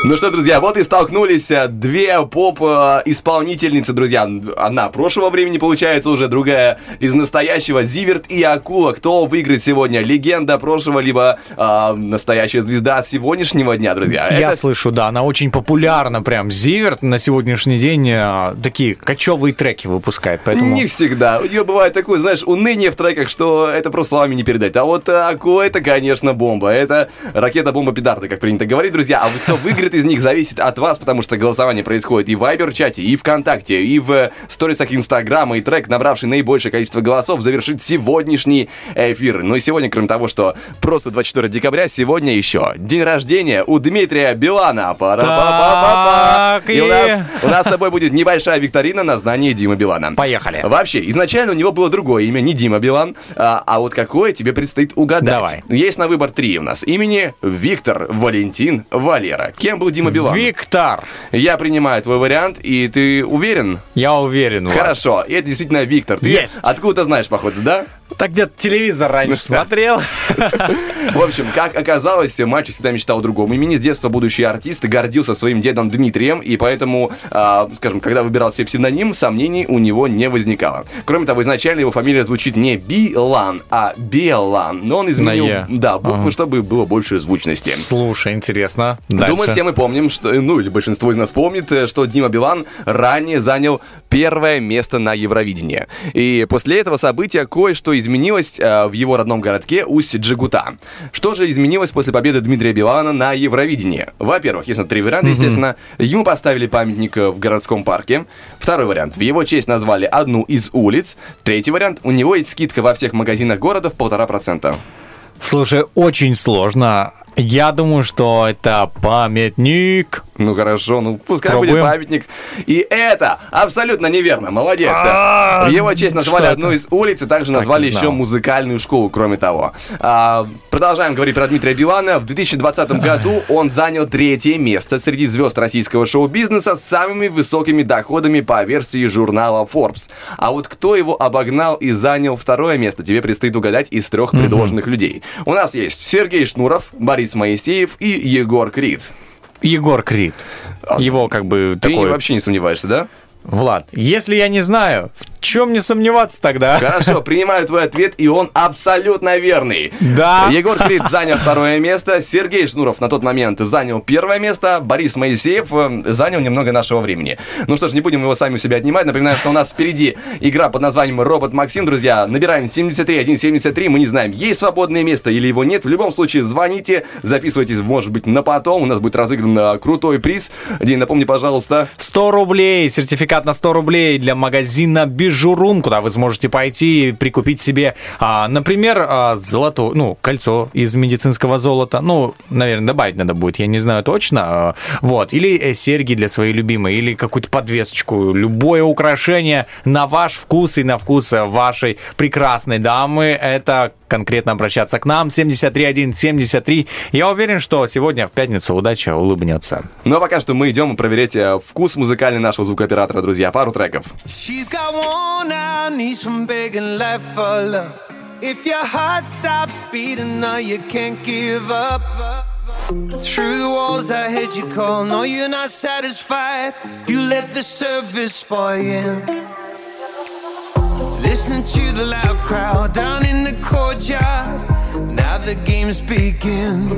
S3: Ну что, друзья, вот и столкнулись э, две поп-исполнительницы, друзья. Одна прошлого времени, получается, уже другая из настоящего. Зиверт и Акула. Кто выиграет сегодня? Легенда прошлого, либо а, настоящая звезда сегодняшнего дня, друзья?
S4: Я
S3: Это-
S4: слышу, да, она очень популярна, прям. Зиверт на сегодняшний день а, такие кочевые треки выпускает, поэтому...
S3: Не всегда. У нее бывает такое, знаешь, уныние в треках, что это просто словами не передать. А вот э, Акула это, конечно, бомба. Это ракета-бомба-педарда, как принято говорить, друзья. А вот кто выиграет из них, зависит от вас, потому что голосование происходит и в Вайбер-чате, и ВКонтакте, и в э, сторисах Инстаграма, и трек, набравший наибольшее количество голосов, завершит сегодняшний эфир. Ну и сегодня, кроме того, что просто 24 декабря, сегодня еще день рождения у Дмитрия Билана. Пара-па-па-па-па.
S4: Так,
S3: И у
S4: и-
S3: нас, у нас с тобой будет небольшая викторина на знание Димы Билана.
S4: Поехали.
S3: Вообще, изначально у него было другое имя, не Дима Билан, а, а вот какое тебе предстоит угадать.
S4: Давай.
S3: Есть на выбор три у нас имени Виктор, Валентин, Валера. Кем был Дима Билан?
S4: Виктор!
S3: Я принимаю твой вариант, и ты уверен?
S4: Я уверен.
S3: Хорошо, и это действительно Виктор. Ты
S4: Есть.
S3: откуда знаешь, походу, да?
S4: Так где-то телевизор раньше смотрел.
S3: В общем, как оказалось, мальчик всегда мечтал о другом имени. С детства будущий артист гордился своим дедом Дмитрием, и поэтому, а, скажем, когда выбирал себе псевдоним, сомнений у него не возникало. Кроме того, изначально его фамилия звучит не Билан, а Белан, но он изменил, да, буквы,
S4: Ага.
S3: чтобы было больше звучности.
S4: Слушай, интересно. Дальше.
S3: Думаю, все мы помним, что, ну, или большинство из нас помнит, э, что Дима Билан ранее занял первое место на Евровидении. И после этого события кое-что изменилось э, в его родном городке Усть-Джигута. Что же изменилось после победы Дмитрия Билана на Евровидении? Во-первых, есть три варианта, естественно. Ему поставили памятник э, в городском парке. Второй вариант. В его честь назвали одну из улиц. Третий вариант. У него есть скидка во всех магазинах города в полтора процента.
S4: Слушай, очень сложно. Я думаю, что это памятник.
S3: Ну хорошо, ну пускай
S4: Пробуем.
S3: будет памятник. И это абсолютно неверно, молодец.
S4: А,
S3: В его честь назвали одну из улиц и также
S4: Так
S3: назвали еще музыкальную школу, кроме того. А, продолжаем говорить про Дмитрия Билана. В 2020 году он занял третье место среди звезд российского шоу-бизнеса с самыми высокими доходами по версии журнала Forbes. А вот кто его обогнал и занял второе место, тебе предстоит угадать из трех предложенных людей. У нас есть Сергей Шнуров, Борис Моисеев и Егор Крид.
S4: Егор Крид. Его как бы
S3: Ты
S4: такой...
S3: вообще не сомневаешься, да?
S4: Влад, если я не знаю, в чем мне сомневаться тогда?
S3: Хорошо, принимаю твой ответ, и он абсолютно верный.
S4: Да.
S3: Егор Крид занял второе место, Сергей Шнуров на тот момент занял первое место, Борис Моисеев э, занял немного нашего времени. Ну что ж, не будем его сами у себя отнимать. Напоминаю, что у нас впереди игра под названием «Робот Максим». Друзья, набираем 73 173, мы не знаем, есть свободное место или его нет. В любом случае, звоните, записывайтесь, может быть, на потом. У нас будет разыгран э, крутой приз. День, напомни, пожалуйста.
S4: 100 рублей, сертификат на 100 рублей для магазина Бижурум, куда вы сможете пойти и прикупить себе, а, например, а, золото, ну, кольцо из медицинского золота, ну, наверное, добавить надо будет, я не знаю точно, а, вот, или э, серьги для своей любимой, или какую-то подвесочку, любое украшение на ваш вкус и на вкус вашей прекрасной дамы, это конкретно обращаться к нам, 73173. Я уверен, что сегодня в пятницу удача улыбнется.
S3: Ну а пока что мы идем проверять э, вкус музыкальный нашего звукооператора, друзья. Пару треков.
S2: If your heart stops beating, now you can't give up. Through the walls, I heard you call. No, you're not satisfied. You let the surface spoil you. Listening to the loud crowd down in the courtyard. Now the games begin.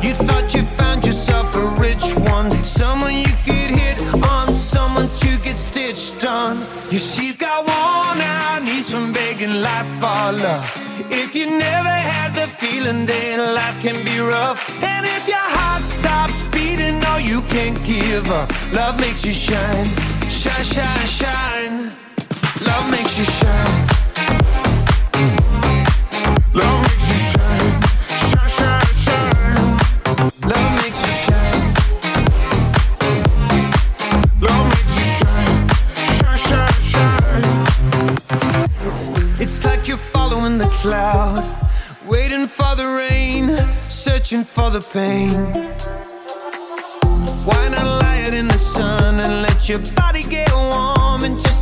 S2: You thought you found yourself a rich one, someone you could hit on, someone to get stitched on. Yeah, she's got worn out knees from begging life for love. If you never had the feeling, then life can be rough. And if your heart stops beating, no, you can't give up. Love makes you shine, shine, shine, shine. The cloud, waiting for the rain, searching for the pain. Why not lie it in the sun and let your body get warm and just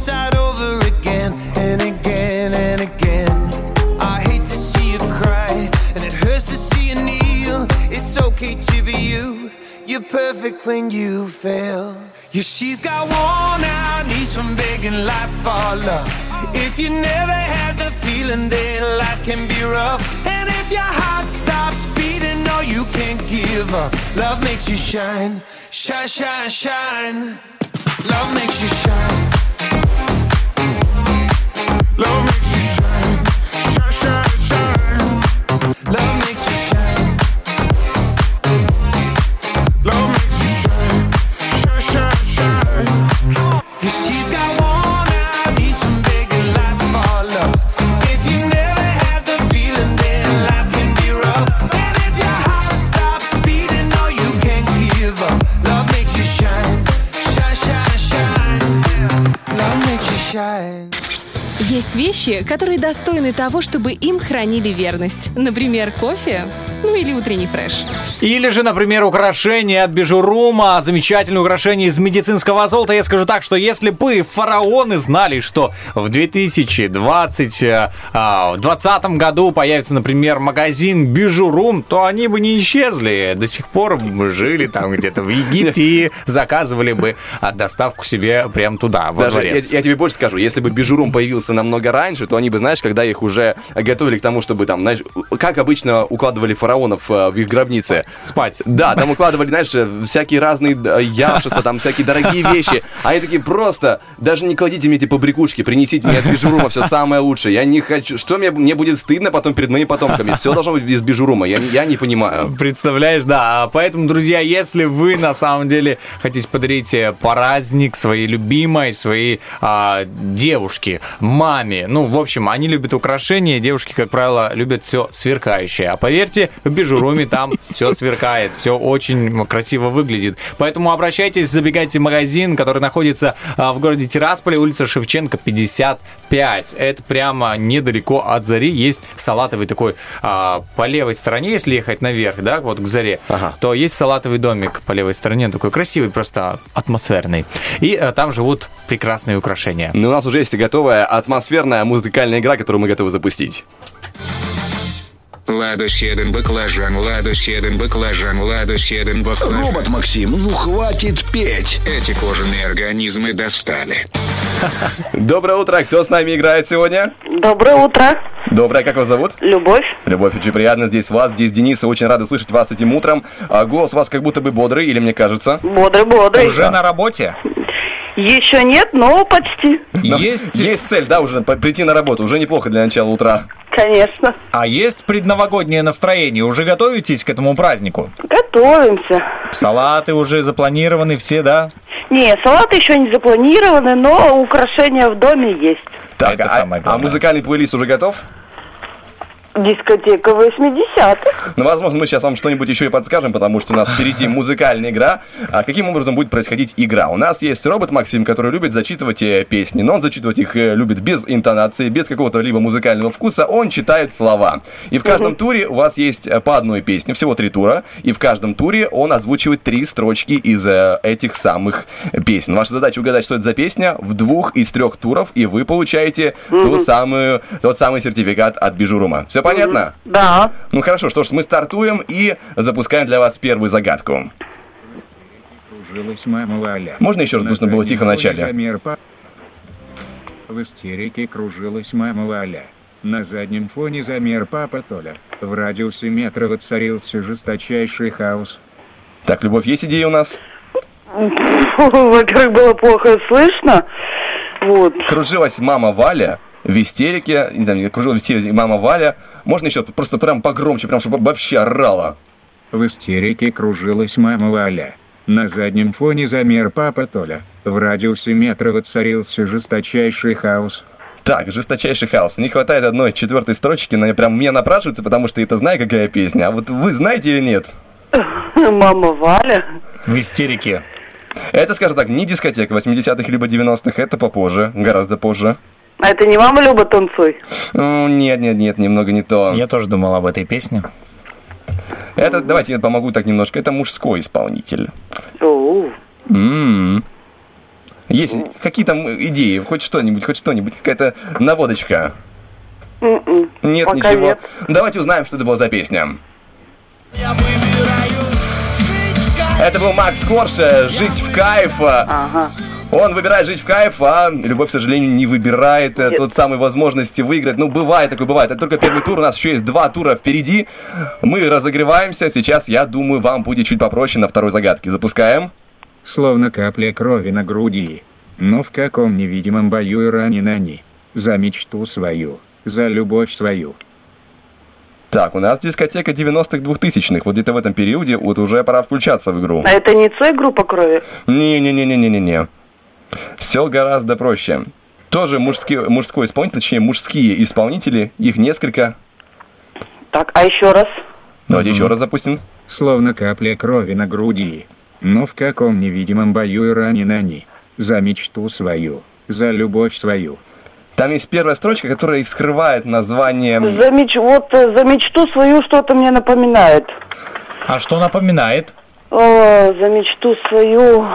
S2: Okay to you. You're perfect when you fail. Yeah, she's got worn out knees from begging life for love. If you never had the feeling that life can be rough, and if your heart stops beating, no, you can't give up. Love makes you shine, shine, shine, shine. Love makes you shine.
S10: Вещи, которые достойны того, чтобы им хранили верность. Например, кофе, ну или утренний фреш.
S4: Или же, например, украшение от Бижурума, замечательное украшение из медицинского золота. Я скажу так, что если бы фараоны знали, что в 2020 э, а, в 20 году появится, например, магазин Бижурум, то они бы не исчезли. До сих пор бы жили там где-то в Египте и заказывали бы а, доставку себе прямо туда, во
S3: Даже я,
S4: дворец.
S3: я тебе больше скажу, если бы Бижурум появился намного раньше, то они бы, знаешь, когда их уже готовили к тому, чтобы там, знаешь, как обычно укладывали фараонов э, в их гробнице.
S4: Спать.
S3: Да, там укладывали, знаешь, э, всякие разные э, яства, там всякие дорогие вещи. А они такие просто, даже не кладите мне эти побрякушки, принесите мне от Бижурума все самое лучшее. Я не хочу, что мне, мне будет стыдно потом перед моими потомками. Все должно быть из Бижурума, я, я не понимаю.
S4: Представляешь, да. А Поэтому, друзья, если вы на самом деле хотите подарить праздник своей любимой, своей а, девушке, маме, ну, в общем, они любят украшения, девушки, как правило, любят все сверкающее. А поверьте, в Бижуруме там все сверкает, все очень красиво выглядит. Поэтому обращайтесь, забегайте в магазин, который находится а, в городе Тирасполе, улица Шевченко, 55. Это прямо недалеко от Зари. Есть салатовый такой а, по левой стороне, если ехать наверх, да, вот к Заре, то есть салатовый домик по левой стороне, такой красивый, просто атмосферный. И а, там живут прекрасные украшения.
S3: Но у нас уже есть готовая атмосферная музыкальная игра, которую мы готовы запустить.
S12: Ладу седен баклажан, ладу седен баклажан, ладу седен баклажан.
S8: Робот Максим, ну хватит петь.
S12: Эти кожаные организмы достали.
S3: Доброе утро, кто с нами играет сегодня?
S14: Доброе утро,
S3: Доброе, как вас зовут?
S14: Любовь.
S3: Любовь, очень приятно здесь вас, здесь Денис, и очень рады слышать вас этим утром. А голос у вас как будто бы бодрый, или мне кажется?
S14: Бодрый, бодрый.
S4: Уже на работе?
S14: Еще нет, но почти.
S3: Но Есть цель, да, уже прийти на работу, уже неплохо для начала утра.
S14: Конечно.
S4: А есть предновогоднее настроение? Уже готовитесь к этому празднику?
S14: Готовимся.
S4: Салаты уже запланированы все, да?
S14: Не, салаты еще не запланированы, но украшения в доме есть.
S3: Так,
S4: Это
S3: а,
S4: самое
S3: а
S4: главное.
S3: музыкальный плейлист уже готов?
S14: Дискотека 80-х.
S3: Ну, возможно, мы сейчас вам что-нибудь еще и подскажем, потому что у нас впереди музыкальная игра. А каким образом будет происходить игра? У нас есть робот Максим, который любит зачитывать э, песни, но он зачитывать их э, любит без интонации, без какого-то либо музыкального вкуса. Он читает слова. И в каждом туре у вас есть э, по одной песне, всего три тура, и в каждом туре он озвучивает три строчки из этих самых песен. Ваша задача угадать, что это за песня в двух из трех туров, и вы получаете ту самую, тот самый сертификат от Бижурума. Все понятно?
S14: Да.
S3: Ну хорошо, что ж, мы стартуем и запускаем для вас первую загадку.
S12: Кружилась мама Валя.
S3: Можно еще раз, нужно было тихо в начале?
S12: В истерике кружилась мама Валя. На заднем фоне замер папа Толя. В радиусе метра воцарился жесточайший хаос.
S3: Так, Любовь, есть идеи у нас?
S14: Во-первых, было плохо слышно. Вот.
S3: Кружилась мама Валя в истерике, не знаю, кружилась в истерике мама Валя. Можно еще просто прям погромче, прям чтобы вообще орала.
S12: В истерике кружилась мама Валя. На заднем фоне замер папа Толя. В радиусе метра воцарился жесточайший хаос.
S3: Так, жесточайший хаос. Не хватает одной четвертой строчки, но прям мне напрашивается, потому что это знаю, какая песня. А вот вы знаете или нет?
S14: Мама Валя.
S4: В истерике.
S3: Это, скажем так, не дискотека 80-х либо 90-х, это попозже, гораздо позже.
S14: А это не мама Люба танцуй?
S3: Ну, нет, нет, нет, немного не то.
S4: Я тоже думал об этой песне.
S3: Это, давайте я помогу так немножко, это мужской исполнитель.
S14: Оу.
S3: М. Есть какие там идеи, хоть что-нибудь, хоть что-нибудь, какая-то наводочка?
S14: М-м.
S3: Нет,
S14: Пока
S3: ничего.
S14: нет.
S3: Давайте узнаем, что это была за песня. Это был Макс Корж, э, «Жить в кайф».
S14: Ага.
S3: Он выбирает жить в кайф, а любовь, к сожалению, не выбирает э, тот самой возможности выиграть. Ну, бывает такое, бывает. Это только первый тур, у нас еще есть два тура впереди. Мы разогреваемся. Сейчас, я думаю, вам будет чуть попроще на второй загадке. Запускаем.
S12: Словно капля крови на груди. Но в каком невидимом бою и ранены они. За мечту свою, за любовь свою.
S3: Так, у нас дискотека 90-х, 2000-х. Вот где-то в этом периоде вот уже пора включаться в игру.
S14: А это не Цой группа крови?
S3: Не-не-не-не-не-не-не. Все гораздо проще. Тоже мужский, мужской исполнитель, точнее, мужские исполнители, их несколько.
S14: Так, а еще раз?
S3: Давайте еще раз запустим.
S12: Словно капля крови на груди. Но в каком невидимом бою и ранены они. За мечту свою, за любовь свою.
S3: Там есть первая строчка, которая и скрывает название...
S14: За меч... Вот э, за мечту свою что-то мне напоминает.
S4: А что напоминает?
S14: О, за мечту свою.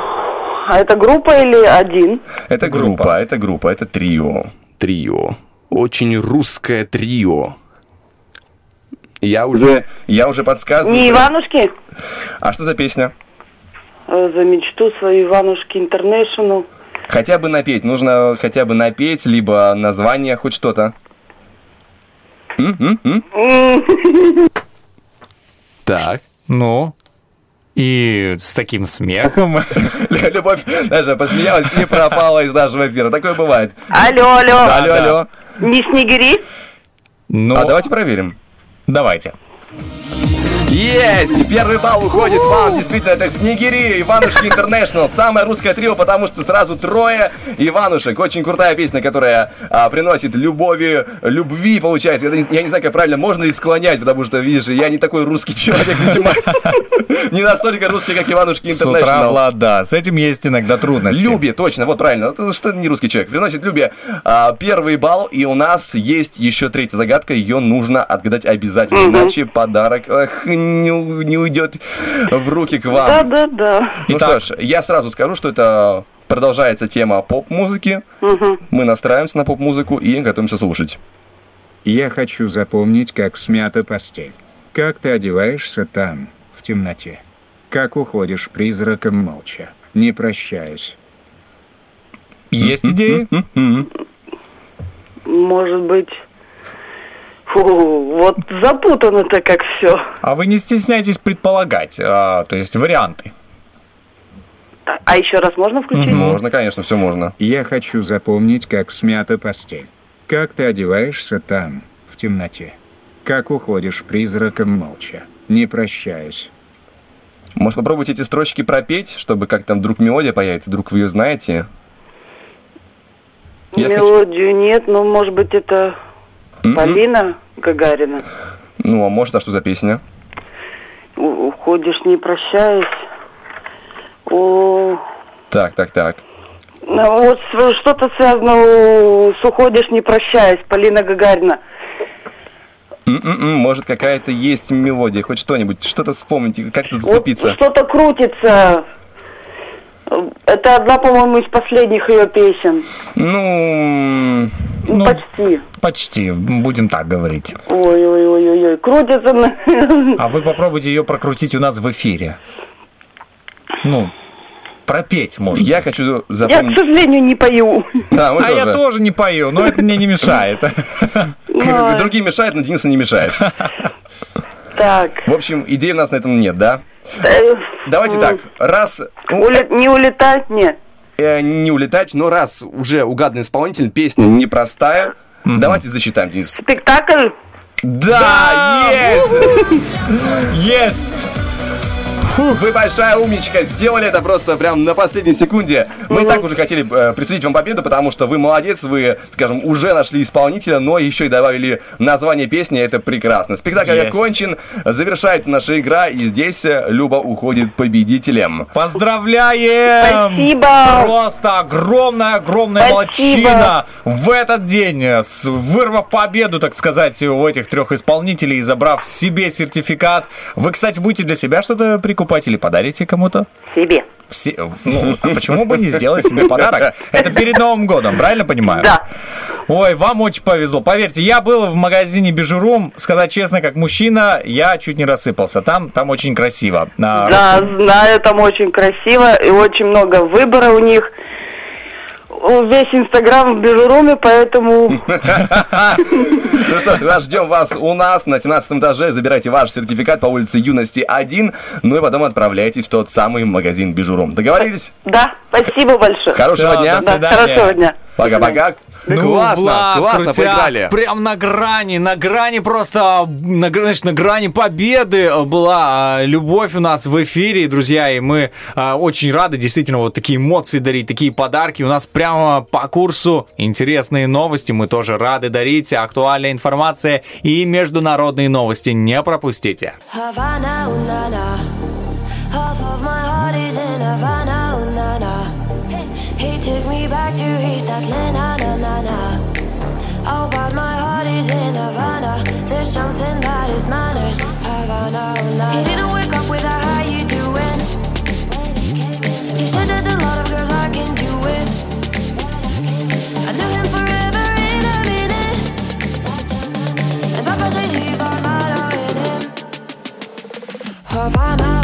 S14: А это группа или один?
S3: Это группа, это группа, это трио. Трио. Очень русское трио. Я уже, я уже подсказываю.
S14: Не Иванушки?
S3: А что за песня?
S14: Э, За мечту свою Иванушки Интернешнл.
S3: Хотя бы напеть. Нужно хотя бы напеть, либо название, хоть что-то. Так.
S4: Ну? И с таким смехом.
S3: Любовь даже посмеялась и пропала из нашего эфира. Такое бывает.
S14: Алло, алло.
S3: Алло, алло.
S14: Не снегири?
S4: Ну,
S3: А давайте проверим.
S4: давайте.
S3: Есть! Первый балл уходит вам. Действительно, это Снегири, Иванушки Интернешнл. Самое русское трио, потому что сразу трое Иванушек. Очень крутая песня, которая а, приносит любови, любви, получается. Я не, я не знаю, как правильно, можно ли склонять, потому что, видишь, я не такой русский человек, видимо. Не настолько русский, как Иванушки
S4: С утра,
S3: Интернешнл.
S4: Влад, да, с этим есть иногда трудности.
S3: Люби, точно, вот правильно. Что не русский человек. Приносит Люби а, первый балл, и у нас есть еще третья загадка. Ее нужно отгадать обязательно, иначе подарок эх, не, не уйдет в руки к вам.
S14: Да-да-да.
S3: Ну что ж, я сразу скажу, что это продолжается тема поп-музыки. Мы настраиваемся на поп-музыку и готовимся слушать.
S12: Я хочу запомнить, как смята постель. Как ты одеваешься там, в темноте. Как уходишь призраком молча, не прощаясь.
S4: Есть идеи?
S14: Может быть... Фу, вот запутано-то как все.
S4: А вы не стесняйтесь предполагать, а, то есть варианты.
S14: А еще раз можно включить?
S3: Можно, конечно, все можно.
S12: Я хочу запомнить, как смята постель. Как ты одеваешься там, в темноте. Как уходишь призраком молча, не прощаясь.
S3: Может, попробуйте эти строчки пропеть, чтобы как там вдруг мелодия появится, вдруг вы ее знаете? Я хочу-
S14: Мелодию нет, но может быть это
S3: М-м.
S14: Полина Гагарина.
S3: Ну, а может, а что за песня?
S14: У- Уходишь, не прощаясь. О,
S3: Так, так, так.
S14: ну, вот что-то связано с уходишь, не прощаясь. Полина Гагарина.
S3: М-м-м, Может, какая-то есть мелодия, хоть что-нибудь, что-то вспомните, как-то
S14: Вот
S3: зацепиться.
S14: что-то крутится. Это одна, по-моему, из последних ее песен.
S3: Ну,
S14: Ну, почти.
S4: Почти, будем так говорить.
S14: Ой-ой-ой-ой. Крутится. на-
S4: А вы попробуйте ее прокрутить у нас в эфире. Ну, пропеть может.
S3: я хочу
S14: Я, к
S3: запомнить...
S14: сожалению, не пою.
S3: Да, мы
S4: А я
S3: тоже.
S4: тоже не пою, но это мне не мешает.
S14: Ой.
S3: Другим мешает, но Денису не мешает.
S14: Так.
S3: В общем, идей у нас на этом нет, да?
S14: Э,
S3: Давайте так, раз
S14: ули- Не улетать, нет.
S3: э, не улетать, но раз уже угаданный исполнитель, песня непростая, давайте засчитаем, Денис.
S14: Спектакль.
S3: Да, есть!
S4: Есть!
S3: Вы большая умничка, сделали это просто прям на последней секунде. Мы и так уже хотели э, присудить вам победу, потому что вы молодец, вы, скажем, уже нашли исполнителя, но еще и добавили название песни, это прекрасно. Спектакль
S4: Есть.
S3: окончен, завершается наша игра, и здесь э, Люба уходит победителем.
S4: Поздравляем!
S14: Спасибо.
S4: Просто огромная-огромная молодчина в этот день, э, с- вырвав победу, так сказать, у этих трех исполнителей и забрав себе сертификат. Вы, кстати, будете для себя что-то прикупать или подарите кому-то?
S14: Себе.
S4: Все, ну, а почему бы не сделать себе подарок? Это перед Новым годом, правильно понимаю?
S14: Да.
S4: Ой, вам очень повезло. Поверьте, я был в магазине Бижурум, сказать честно, как мужчина, я чуть не рассыпался. Там, там очень красиво. А,
S14: Да, на этом очень красиво и очень много выбора у них. Весь Инстаграм в Бижуруме, поэтому
S3: Ну что ж, тогда ждем вас у нас на 17 этаже. Забирайте ваш сертификат по улице Юности 1, ну и потом отправляйтесь в тот самый магазин Бижурум. Договорились?
S14: да, спасибо большое.
S3: Хорошего дня.
S14: хорошего дня.
S3: Пока-пока.
S4: Ну,
S3: классно,
S4: Влад,
S3: классно
S4: крутяк,
S3: поиграли.
S4: Прям на грани, на грани просто, на, знаешь, на грани победы была а, любовь у нас в эфире, друзья, и мы а, очень рады действительно вот такие эмоции дарить, такие подарки. У нас прямо по курсу интересные новости, мы тоже рады дарить, актуальная информация и международные новости. Не пропустите.
S1: Havana, ooh, na, na. Half of my heart is in Havana, ooh, na, na. He took me back to East Atlanta, Something that is manners. Havana, ooh, na, He didn't wake up with a how you doing. He said there's a lot of girls I can do it. I knew him forever in a minute. And Papa says he got mad in him. Havana,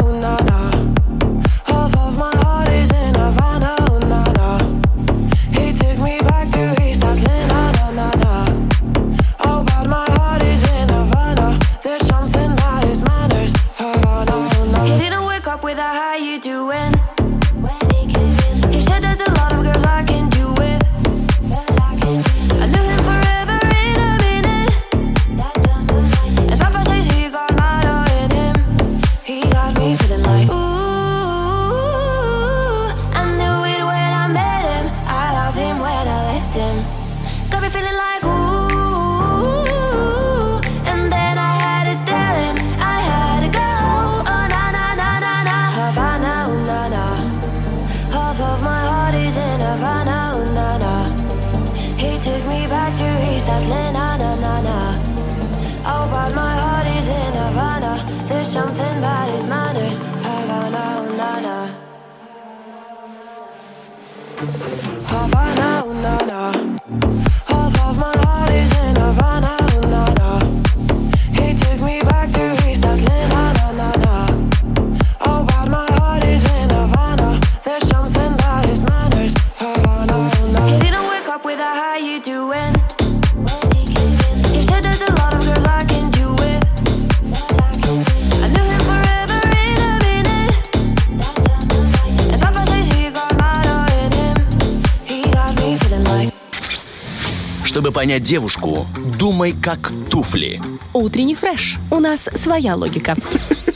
S7: понять девушку, думай как туфли.
S10: Утренний фреш. У нас своя логика.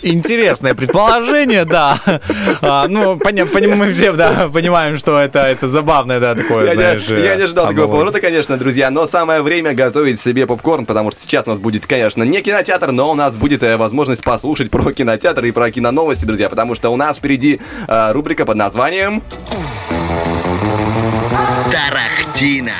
S4: Интересное предположение, да. А, ну, поня- поня- мы все, да, понимаем, что это, это забавное, да, такое,
S3: Я,
S4: знаешь.
S3: не, я не ожидал
S4: э,
S3: такого поворота, конечно, друзья, но самое время готовить себе попкорн, потому что сейчас у нас будет, конечно, не кинотеатр, но у нас будет э, возможность послушать про кинотеатр и про киноновости, друзья, потому что у нас впереди э, рубрика под названием...
S7: Тарахтина.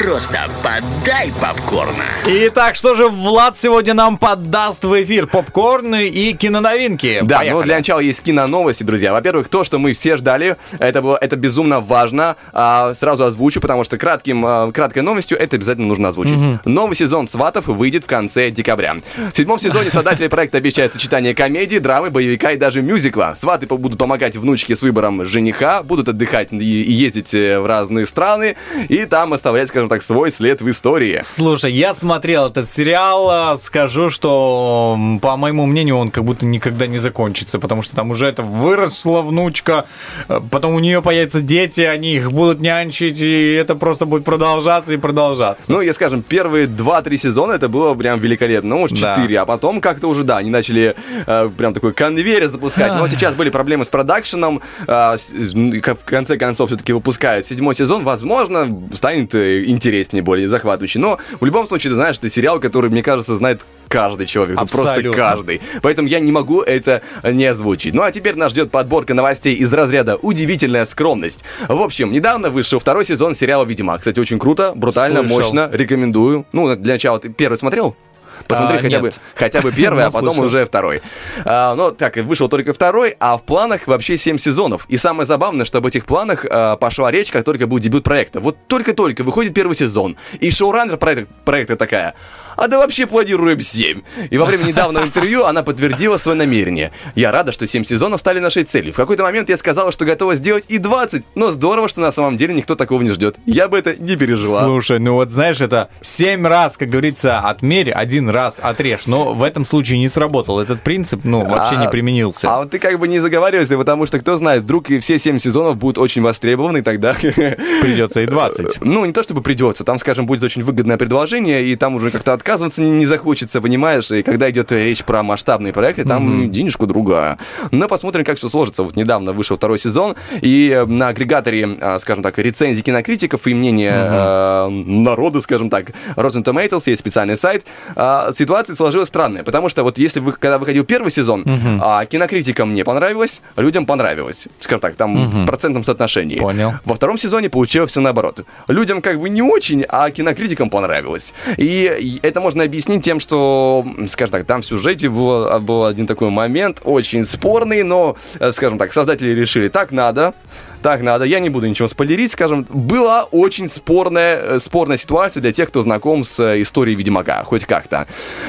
S7: Просто подай попкорна.
S4: Итак, что же Влад сегодня нам поддаст в эфир? Попкорны и киноновинки.
S3: Да,
S4: Поехали.
S3: ну для начала есть киноновости, друзья. Во-первых, то, что мы все ждали, это, было, это безумно важно. А, сразу озвучу, потому что кратким, а, краткой новостью это обязательно нужно озвучить.
S4: Мгм.
S3: Новый сезон «Сватов» выйдет в конце декабря. В седьмом сезоне создатели проекта обещают сочетание комедии, драмы, боевика и даже мюзикла. Сваты будут помогать внучке с выбором жениха, будут отдыхать и, и ездить э, в разные страны, и там оставлять, скажем скажем так, свой след в истории.
S4: Слушай, я смотрел этот сериал, а, скажу, что, по моему мнению, он как будто никогда не закончится, потому что там уже это выросла внучка, э, потом у нее появятся дети, они их будут нянчить, и это просто будет продолжаться и продолжаться.
S3: Ну, я скажем, первые 2-3 сезона это было прям великолепно. Ну, может,
S4: Да.
S3: 4, а потом как-то уже, да, они начали э, прям такой конвейер запускать. Но сейчас были проблемы с продакшеном. э, в конце концов, все-таки выпускают седьмой сезон. Возможно, станет э, интереснее, более захватывающий. Но в любом случае, ты знаешь, это сериал, который, мне кажется, знает каждый человек. Ну, просто
S4: Абсолютно.
S3: каждый. Поэтому я не могу это не озвучить. Ну а теперь нас ждет подборка новостей из разряда «Удивительная скромность». В общем, недавно вышел второй сезон сериала «Ведьмак». Кстати, очень круто, брутально,
S4: Слышал.
S3: мощно, рекомендую. Ну, для начала ты первый смотрел? Посмотри
S4: А,
S3: хотя,
S4: нет.
S3: бы, хотя бы первый, а
S4: Но
S3: потом
S4: слышал.
S3: уже второй. А, ну, так, вышел только второй, а в планах вообще 7 сезонов. И самое забавное, что об этих планах а, пошла речь, как только был дебют проекта. Вот только-только выходит первый сезон, и шоураннер проекта, проекта такая, а да вообще планируем 7. И во время недавнего интервью она подтвердила свое намерение. Я рада, что 7 сезонов стали нашей целью. В какой-то момент я сказала, что готова сделать и 20, но здорово, что на самом деле никто такого не ждет. Я бы это не пережила.
S4: Слушай, ну вот знаешь, это семь раз, как говорится, отмерь, один раз отрежь. Но в этом случае не сработал. Этот принцип, ну, вообще
S3: А-
S4: не применился.
S3: А вот ты как бы не заговаривайся, потому что, кто знает, вдруг и все 7 сезонов будут очень востребованы, и тогда...
S4: Придется и 20.
S3: Ну, не то чтобы придется, там, скажем, будет очень выгодное предложение, и там уже как-то отказываться не, захочется, понимаешь? И когда идет речь про масштабные проекты, там денежку другая. Но посмотрим, как все сложится. Вот недавно вышел второй сезон, и э, на агрегаторе, а, скажем так, рецензий кинокритиков и мнения э, народа, скажем так, Rotten Tomatoes, есть специальный сайт, а, ситуация сложилась странная, потому что вот если вы, когда выходил первый сезон, а, кинокритикам не понравилось, людям понравилось, скажем так, там в процентном соотношении.
S4: Понял.
S3: Во втором сезоне получилось все наоборот. Людям как бы не очень, а кинокритикам понравилось. И это можно объяснить тем, что, скажем так, там в сюжете был, был один такой момент, очень спорный, но, э, скажем так, создатели решили, так надо, так надо, я не буду ничего спойлерить, скажем, была очень спорная, э, спорная ситуация для тех, кто знаком с э, историей Ведьмака, хоть как-то.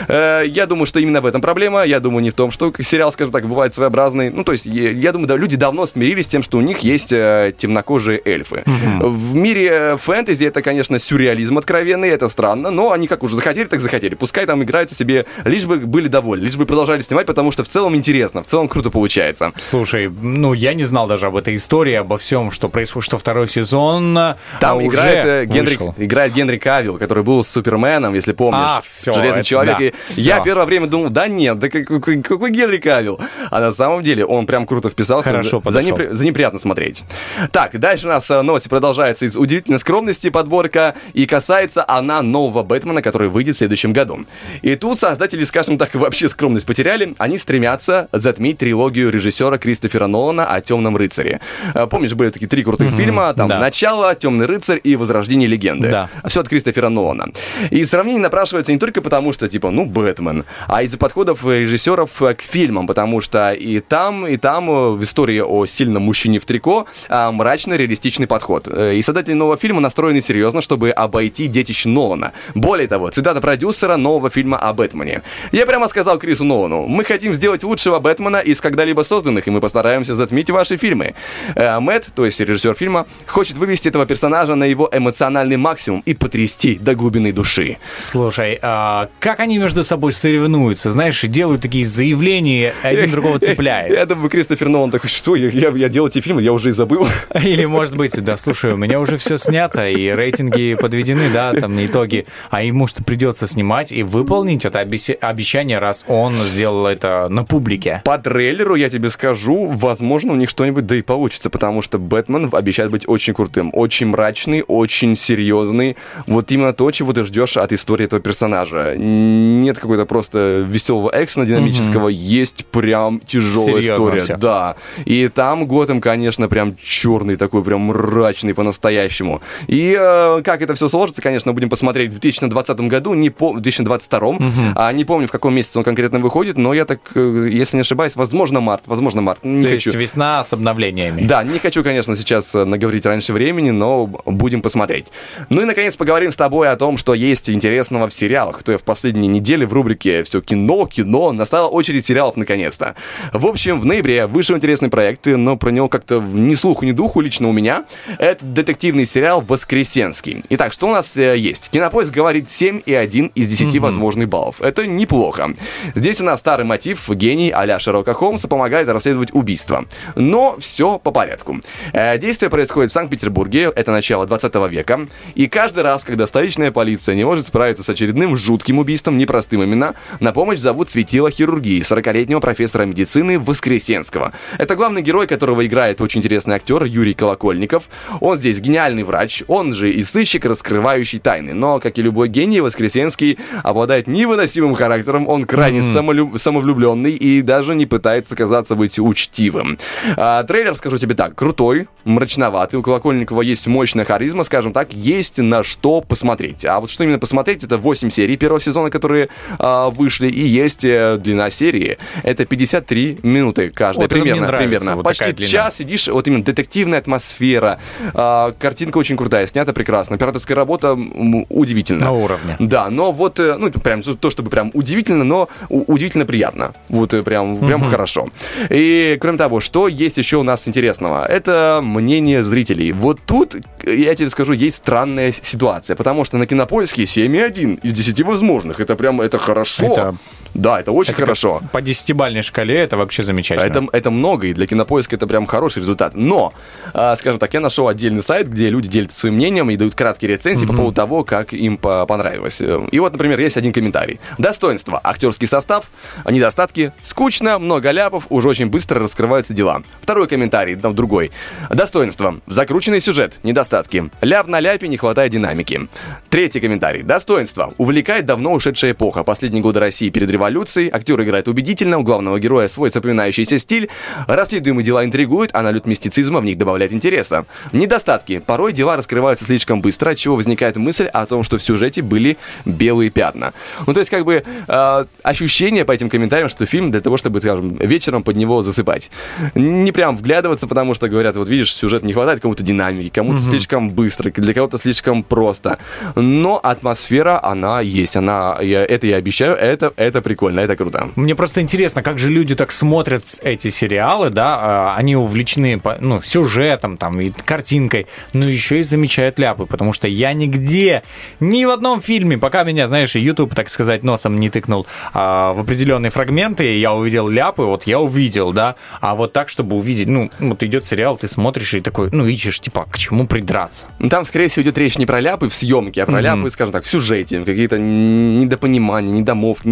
S3: Э, Я думаю, что именно в этом проблема, я думаю, не в том, что сериал, скажем так, бывает своеобразный, ну, то есть, я думаю, да, люди давно смирились с тем, что у них есть темнокожие эльфы. В мире фэнтези это, конечно, сюрреализм откровенный, это странно, но они как уже захотели, так захотели. Пускай там играются себе, лишь бы были довольны, лишь бы продолжали снимать, потому что в целом интересно, в целом круто получается.
S4: Слушай, ну я не знал даже об этой истории, обо всем, что происходит, что второй сезон. а,
S3: Там
S4: уже
S3: играет, э, Генри,
S4: вышел.
S3: играет Генри Кавилл, который был Суперменом, если помнишь.
S4: А, всё,
S3: Железный
S4: это
S3: человек.
S4: да,
S3: И
S4: всё.
S3: Я первое время думал, да нет, да какой, какой- Генри Кавилл? А на самом деле он прям круто вписался.
S4: Хорошо
S3: за, непри- за неприятно смотреть. Так, дальше у нас э, новости продолжается из удивительной скромности подборка, и касается она нового Бэтмена, который выйдет в следующем году. И тут создатели, скажем так, вообще скромность потеряли. Они стремятся затмить трилогию режиссера Кристофера Нолана о Темном рыцаре. Э, Помнишь, были такие три крутых фильма, там
S4: да.
S3: Начало, Темный рыцарь и Возрождение легенды.
S4: Да.
S3: Все от Кристофера Нолана. И сравнение напрашивается не только потому, что, типа, ну, Бэтмен, а из-за подходов э, режиссеров э, к фильмам, потому что и там, и там э, в истории о сильном мужчине в трико а, мрачно-реалистичный подход. Э, И создатели нового фильма настроены серьезно, чтобы обойти детище Нолана. Более того, цитата продюсера нового фильма о Бэтмене. Я прямо сказал Крису Нолану, мы хотим сделать лучшего Бэтмена из когда-либо созданных, и мы постараемся затмить ваши фильмы. Э, Мэтт, то есть режиссер фильма, хочет вывести этого персонажа на его эмоциональный максимум и потрясти до глубины души.
S4: Слушай, а как они между собой соревнуются? Знаешь, делают такие заявления, один другого цепляет.
S3: Я думаю, Кристофер Нолан такой, что, я, я, я делал эти фильмы, я уже и забыл.
S4: Или, может быть, да, слушай, у меня уже все снято, и рейтинги подведены, да, там на итоги. А ему что придется снимать и выполнить это обещ- обещание, раз он сделал это на публике.
S3: По трейлеру, я тебе скажу, возможно, у них что-нибудь да и получится, потому что Бэтмен обещает быть очень крутым, очень мрачный, очень серьезный. Вот именно то, чего ты ждешь от истории этого персонажа. Нет какой-то просто веселого экшена динамического, есть прям тяжелая
S4: Серьезно
S3: история.
S4: всё.
S3: Да. И там Готэм, конечно, прям черный такой, прям мрачный по-настоящему. И э, как это все сложится, конечно, будем посмотреть в 2020 году, не по... в 2022, а не помню, в каком месяце он конкретно выходит, но я так, э, если не ошибаюсь, возможно, март, возможно, март. Не
S4: То
S3: хочу.
S4: есть весна с обновлениями.
S3: Да, не хочу хочу, конечно, сейчас э, наговорить раньше времени, но будем посмотреть. Ну и, наконец, поговорим с тобой о том, что есть интересного в сериалах. То я в последние недели в рубрике «Все кино, кино» настала очередь сериалов наконец-то. В общем, в ноябре вышел интересный проект, но про него как-то ни слуху, ни духу лично у меня. Это детективный сериал «Воскресенский». Итак, что у нас э, есть? Кинопоиск говорит 7,1 из 10 возможных баллов. Это неплохо. Здесь у нас старый мотив, гений а-ля Шерлока Холмса помогает расследовать убийство. Но все по порядку. Э, Действие происходит в Санкт-Петербурге, это начало 20 века, и каждый раз, когда столичная полиция не может справиться с очередным жутким убийством, непростым именно, на помощь зовут светило хирургии 40-летнего профессора медицины Воскресенского. Это главный герой, которого играет очень интересный актер Юрий Колокольников. Он здесь гениальный врач, он же и сыщик, раскрывающий тайны. Но, как и любой гений, Воскресенский обладает невыносимым характером, он крайне самолю- самовлюбленный и даже не пытается казаться быть учтивым. А, трейлер, скажу тебе так, крутой, мрачноватый, у Колокольникова есть мощная харизма, скажем так, есть на что посмотреть. А вот что именно посмотреть, это 8 серий первого сезона, которые а, вышли, и есть э, длина серии. Это 53 минуты каждая,
S4: Вот
S3: примерно.
S4: нравится,
S3: примерно.
S4: вот
S3: Почти час сидишь, вот именно детективная атмосфера, а, картинка очень крутая, снята прекрасно, операторская работа м, удивительно.
S4: На уровне.
S3: Да, но вот, э, ну, прям то, чтобы прям удивительно, но удивительно приятно. Вот э, прям, прям
S4: Мгм.
S3: хорошо. И, кроме того, что есть еще у нас интересного? Это мнение зрителей. Вот тут, я тебе скажу, есть странная ситуация, потому что на Кинопоиске 7,1 из 10 возможных. Это прям, это хорошо.
S4: Это-
S3: Да, это очень
S4: Это
S3: хорошо.
S4: По десятибальной шкале это вообще замечательно.
S3: Это, это много, и для кинопоиска это прям хороший результат. Но, а, скажем так, я нашел отдельный сайт, где люди делятся своим мнением и дают краткие рецензии по поводу того, как им по- понравилось. Э, И вот, например, есть один комментарий. Достоинство. Актерский состав. Недостатки. Скучно, много ляпов, уже очень быстро раскрываются дела. Второй комментарий, там другой. Достоинство. Закрученный сюжет. Недостатки. Ляп на ляпе, не хватает динамики. Третий комментарий. Достоинство. Увлекает давно ушедшая эпоха. Последние годы России перед революцией. Актер играет убедительно, у главного героя свой запоминающийся стиль. Расследуемые дела интригуют, а налет мистицизма в них добавляет интереса. Недостатки. Порой дела раскрываются слишком быстро, от чего возникает мысль о том, что в сюжете были белые пятна. Ну, то есть, как бы, э, ощущение по этим комментариям, что фильм для того, чтобы, скажем, вечером под него засыпать. Не прям вглядываться, потому что говорят, вот видишь, сюжет не хватает кому-то динамики, кому-то
S4: Мгм.
S3: слишком быстро, для кого-то слишком просто. Но атмосфера, она есть, она, я, это я обещаю, это, это прикольно, это круто.
S4: Мне просто интересно, как же люди так смотрят эти сериалы, да, а, они увлечены, ну, сюжетом, там, и картинкой, но еще и замечают ляпы, потому что я нигде, ни в одном фильме, пока меня, знаешь, YouTube, так сказать, носом не тыкнул а, в определенные фрагменты, я увидел ляпы, вот я увидел, да, а вот так, чтобы увидеть, ну, вот идет сериал, ты смотришь и такой, ну, ищешь, типа, к чему придраться?
S3: Ну, Там, скорее всего, идет речь не про ляпы в съемке, а про
S4: Мгм.
S3: ляпы, скажем так, в сюжете, какие-то недопонимания, недомов,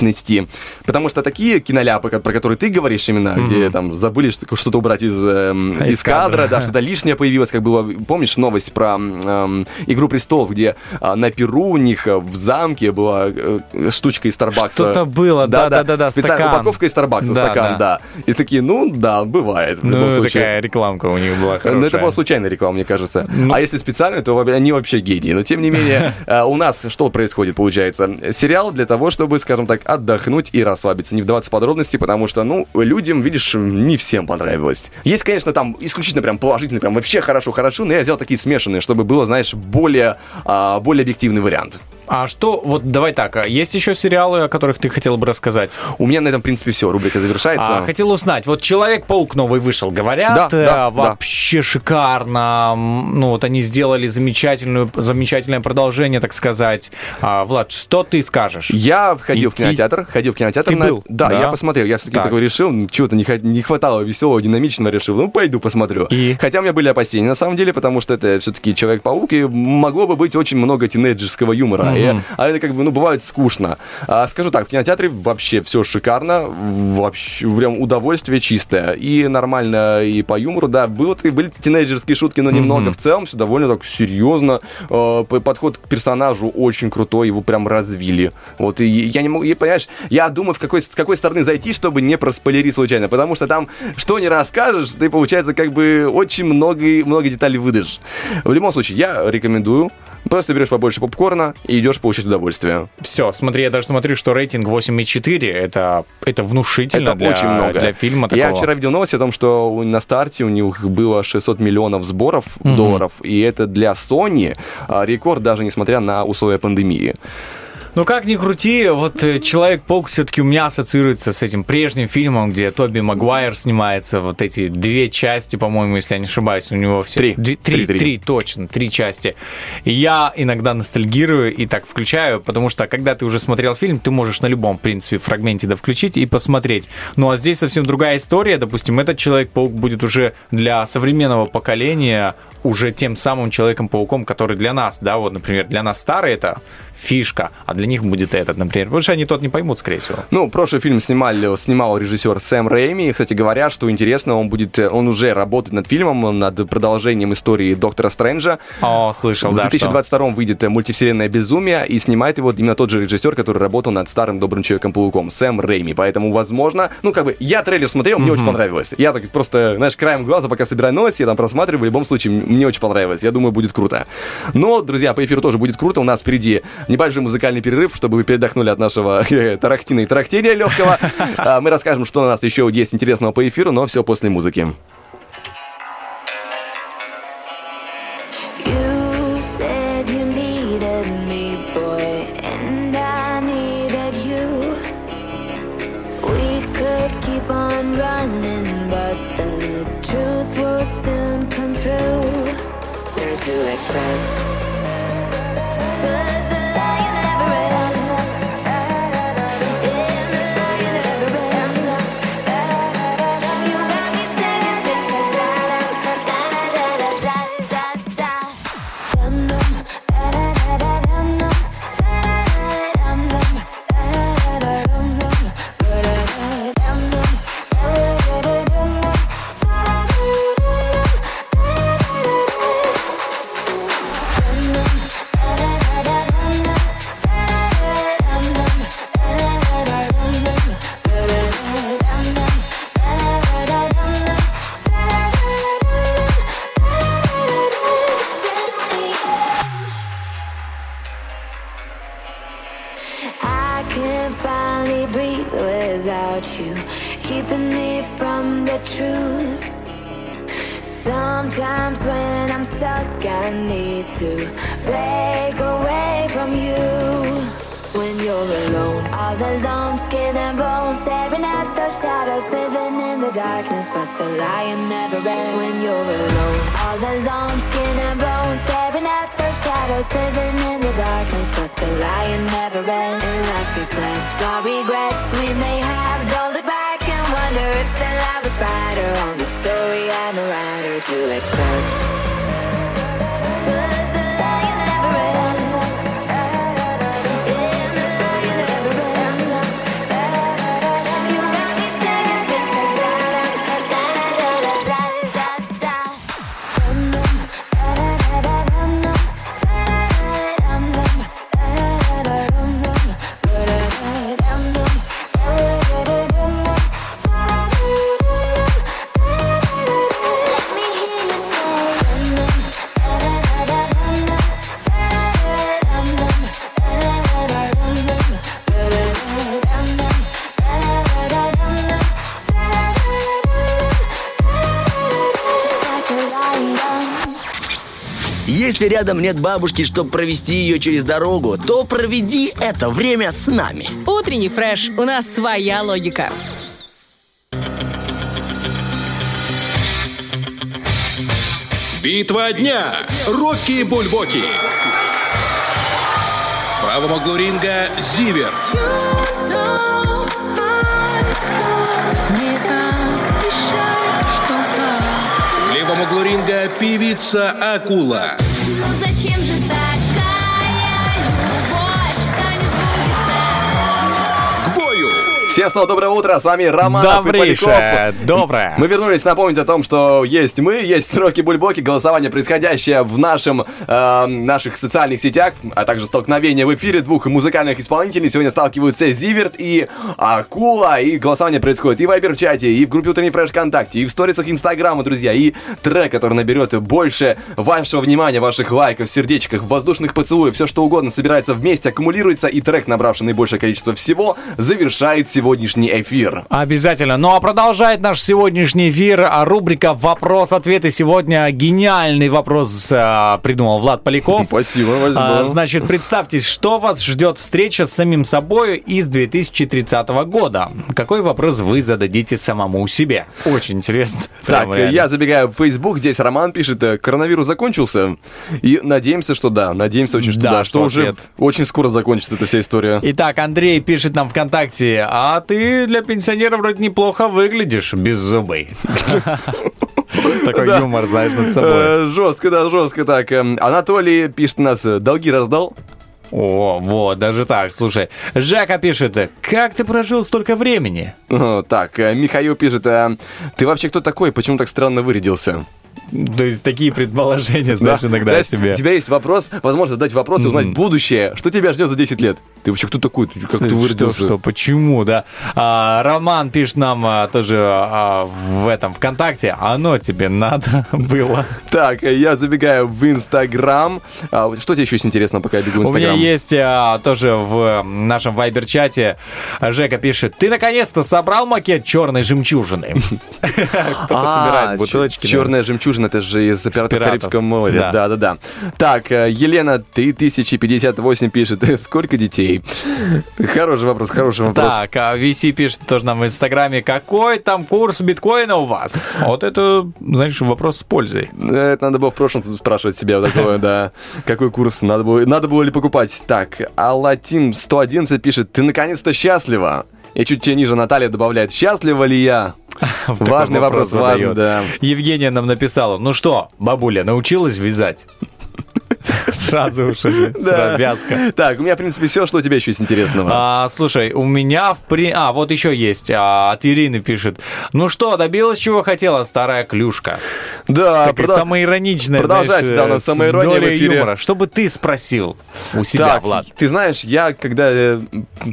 S3: нелогичности. Потому что такие киноляпы, про которые ты говоришь именно,
S4: Мгм.
S3: где там забыли что- что-то убрать из,
S4: А,
S3: из,
S4: кадра.
S3: кадра, да, что-то лишнее появилось, как было, помнишь новость про эм, «Игру престолов», где а, на Перу у них э, в замке была э, штучка из Старбакса.
S4: Что-то было, да-да-да,
S3: Специальная
S4: стакан.
S3: упаковка из Старбакса,
S4: Да,
S3: стакан,
S4: да.
S3: да. И такие, ну, да, бывает. в любом
S4: Ну,
S3: случае.
S4: такая рекламка у них была
S3: Ну,
S4: хорошая.
S3: это была случайная реклама, мне кажется.
S4: Ну.
S3: А если специально, то они вообще гении. Но тем не менее, э, у нас что происходит, получается? Сериал для того, чтобы, скажем так, отдохнуть и расслабиться. Не вдаваться в подробности, потому что, ну, людям, видишь, не всем понравилось. Есть, конечно, там исключительно прям положительно, прям вообще хорошо-хорошо, но я взял такие смешанные, чтобы было, знаешь, более, а, более объективный вариант.
S4: А что, вот давай так, а есть еще сериалы, о которых ты хотел бы рассказать?
S3: У меня на этом, в принципе, все. Рубрика завершается.
S4: А, хотел узнать, вот Человек-паук новый вышел, говорят,
S3: Да,
S4: э,
S3: да, да.
S4: вообще шикарно. М, Ну вот они сделали замечательную, замечательное продолжение, так сказать. А, Влад, что ты скажешь?
S3: Я ходил в
S4: Идти-
S3: кинотеатр, ходил в кинотеатр.
S4: Ты
S3: на-
S4: был?
S3: Да,
S4: Да.
S3: я посмотрел. Я все-таки
S4: Так.
S3: такой решил, м, чего-то не, не хватало веселого, динамичного, решил, ну, пойду посмотрю.
S4: И?
S3: Хотя у меня были опасения, на самом деле, потому что это все-таки Человек-паук, и могло бы быть очень много тинейджерского юмора.
S4: Мгм.
S3: И- а это как бы, ну, бывает скучно. А, скажу так, в кинотеатре вообще все шикарно, вообще прям удовольствие чистое. И нормально, и по юмору, да, было, были тинейджерские шутки, но немного. В целом все довольно так серьезно. Э, подход к персонажу очень крутой, его прям развили. Вот, и я не могу, и, понимаешь, я думаю, в какой, с какой стороны зайти, чтобы не проспойлерить случайно, потому что там, что не расскажешь, ты, получается, как бы очень много, много деталей выдашь. В любом случае, я рекомендую, Просто берешь побольше попкорна и идешь получать удовольствие.
S4: Все, смотри, я даже смотрю, что рейтинг 8,4, это, это внушительно
S3: Это
S4: для,
S3: очень много.
S4: для фильма
S3: Я
S4: такого.
S3: вчера видел новость о том, что на старте у них было 600 миллионов сборов
S4: Мгм.
S3: долларов, и это для Sony а, рекорд, даже несмотря на условия пандемии.
S4: Ну как ни крути, вот э, Человек-паук все-таки у меня ассоциируется с этим прежним фильмом, где Тоби Магуайр снимается, вот эти две части, по-моему, если я не ошибаюсь, у него все...
S3: Три.
S4: Две-
S3: Три,
S4: три,
S3: три.
S4: три, точно, три части. И я иногда ностальгирую и так включаю, потому что когда ты уже смотрел фильм, ты можешь на любом, в принципе, фрагменте да включить и посмотреть. Ну а здесь совсем другая история, допустим, этот Человек-паук будет уже для современного поколения уже тем самым Человеком-пауком, который для нас, да, вот, например, для нас старый это фишка, а для них будет этот, например. Потому что они тот не поймут, скорее всего.
S3: Ну, прошлый фильм снимали, снимал режиссер Сэм Рэйми. И, Кстати говоря, что интересно, он будет, э, он уже работает над фильмом, над продолжением истории Доктора Стрэнджа.
S4: О, слышал,
S3: В
S4: да,
S3: 2022 выйдет э, мультивселенная «Безумие», и снимает его именно тот же режиссер, который работал над старым добрым Человеком-пауком, Сэм Рэйми. Поэтому, возможно, ну, как бы, я трейлер смотрел, мне очень понравилось. Я так просто, знаешь, краем глаза, пока собираю новости, я там просматриваю, в любом случае, мне очень понравилось. Я думаю, будет круто. Но, друзья, по эфиру тоже будет круто. У нас впереди небольшой музыкальный перерыв, чтобы вы передохнули от нашего э, тарахтина и тарахтения легкого. А, Мы расскажем, что у нас еще есть интересного по эфиру, но все после музыки.
S1: You said
S7: рядом нет бабушки, чтобы провести ее через дорогу, то проведи это время с нами.
S10: Утренний фреш. У нас своя логика.
S15: Битва дня. Рокки Бульбоки. В правом углу ринга Зиверт. В левом углу ринга певица Акула.
S13: Ну зачем же
S3: Всем снова доброе утро, с вами Роман
S4: Добрейшее, доброе.
S3: Мы вернулись напомнить о том, что есть мы, есть Роки Бульбоки, голосование, происходящее в нашем, э, наших социальных сетях, а также столкновение в эфире двух музыкальных исполнителей. Сегодня сталкиваются Зиверт и Акула, и голосование происходит и в Вайбер-чате, и в группе Утренний Фреш ВКонтакте, и в сторисах Инстаграма, друзья, и трек, который наберет больше вашего внимания, ваших лайков, сердечков, воздушных поцелуев, все что угодно собирается вместе, аккумулируется, и трек, набравший наибольшее количество всего, завершает сегодняшний эфир.
S4: Обязательно. Ну а продолжает наш сегодняшний эфир рубрика «Вопрос-ответ». И сегодня гениальный вопрос а, придумал Влад Поляков.
S3: Спасибо,
S4: А, значит, представьте, что вас ждет встреча с самим собой из 2030 года. Какой вопрос вы зададите самому себе? Очень интересно.
S3: Так,
S4: реально.
S3: я забегаю в Facebook, здесь Роман пишет, э, коронавирус закончился, и надеемся, что да, надеемся очень, что
S4: Да,
S3: да,
S4: что
S3: что уже очень скоро закончится эта вся история.
S4: Итак, Андрей пишет нам ВКонтакте, а ты для пенсионера вроде неплохо выглядишь, без зубы. Такой
S3: Да.
S4: юмор, знаешь, над собой.
S3: Э, Жестко, да, жестко так. Эм, Анатолий пишет нас, э, долги раздал?
S4: О, вот, даже так, слушай. Жака пишет, как ты прожил столько времени?
S3: О, Так, э, Михаил пишет, э, ты вообще кто такой, почему так странно вырядился?
S4: То есть такие предположения, знаешь,
S3: Да.
S4: иногда
S3: Знаешь,
S4: себе.
S3: У тебя есть вопрос, возможность задать вопрос и узнать будущее. Что тебя ждет за 10 лет? Ты вообще кто такой? Ты Как ты
S4: Что,
S3: вырядился?
S4: что, почему, да? А, Роман пишет нам а, тоже а, в этом ВКонтакте, оно тебе надо было.
S3: Так, я забегаю в Инстаграм. А, Что тебе еще есть интересно, пока я бегу в
S4: У меня
S3: Инстаграм?
S4: есть а, тоже в нашем вайбер-чате Жека пишет, ты наконец-то собрал макет черной жемчужины. Кто-то собирает бутылочки.
S3: Черная жемчужина, это же из «Пиратов. Карибского моря».
S4: Да.
S3: Да, да, да. Так, э, Елена 3058 пишет, «Э, сколько детей? Хороший вопрос, хороший вопрос.
S4: Так, а VC пишет тоже нам в Инстаграме, какой там курс биткоина у вас? Вот это, знаешь, вопрос с пользой.
S3: Это надо было в прошлом спрашивать себя такое, да. Какой курс надо было, надо было ли покупать? Так, Алатим 111 пишет, ты наконец-то счастлива? И чуть тебе ниже Наталья добавляет, счастлива ли я? Важный вопрос, важный,
S4: задает.
S3: да.
S4: Евгения нам написала, ну что, бабуля, научилась вязать? Сразу уж
S3: Да.
S4: вязка.
S3: Так, у меня, в принципе, все, что у тебя еще есть интересного.
S4: А, слушай, у меня в при... А, вот еще есть. А, от Ирины пишет. Ну что, добилась чего хотела старая клюшка?
S3: Да,
S4: Такая
S3: продол-
S4: самоироничная,
S3: продолжайте,
S4: знаешь,
S3: да, у нас
S4: с
S3: самоирония в
S4: долей
S3: эфире.
S4: юмора. Что бы ты спросил у себя,
S3: так,
S4: Влад?
S3: ты знаешь, я когда э,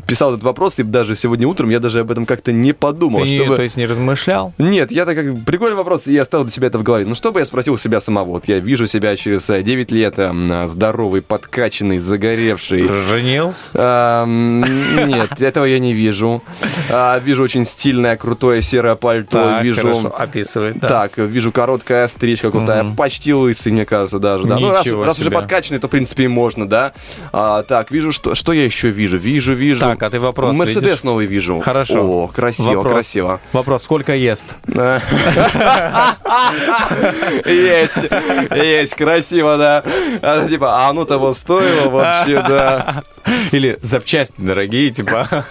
S3: писал этот вопрос, и даже сегодня утром, я даже об этом как-то не подумал.
S4: Ты,
S3: чтобы-
S4: то есть, не размышлял?
S3: Нет, я так как прикольный вопрос, и я оставил для себя это в голове. Ну, что бы я спросил себя самого? Вот я вижу себя через э, 9 лет э, здоровый, подкачанный, загоревший.
S4: Женился?
S3: Ам, Нет, этого я не вижу. А, Вижу очень стильное, крутое серое пальто.
S4: Так,
S3: Вижу...
S4: хорошо, описывает, да.
S3: Так, вижу короткая стрижка, крутая, почти лысый, мне кажется, даже. Да. Ну, раз,
S4: Ничего
S3: раз уже
S4: себе.
S3: подкачанный, то, в принципе, и можно, да. А, так, вижу, что, что я еще вижу? Вижу, вижу.
S4: Так, а ты вопрос
S3: Мерседес
S4: видишь?
S3: новый вижу.
S4: Хорошо.
S3: О, красиво,
S4: Вопрос.
S3: красиво.
S4: Вопрос, сколько ест?
S3: Есть, есть, красиво, да. А, Типа, а оно того стоило вообще, да.
S4: Или запчасти дорогие, типа.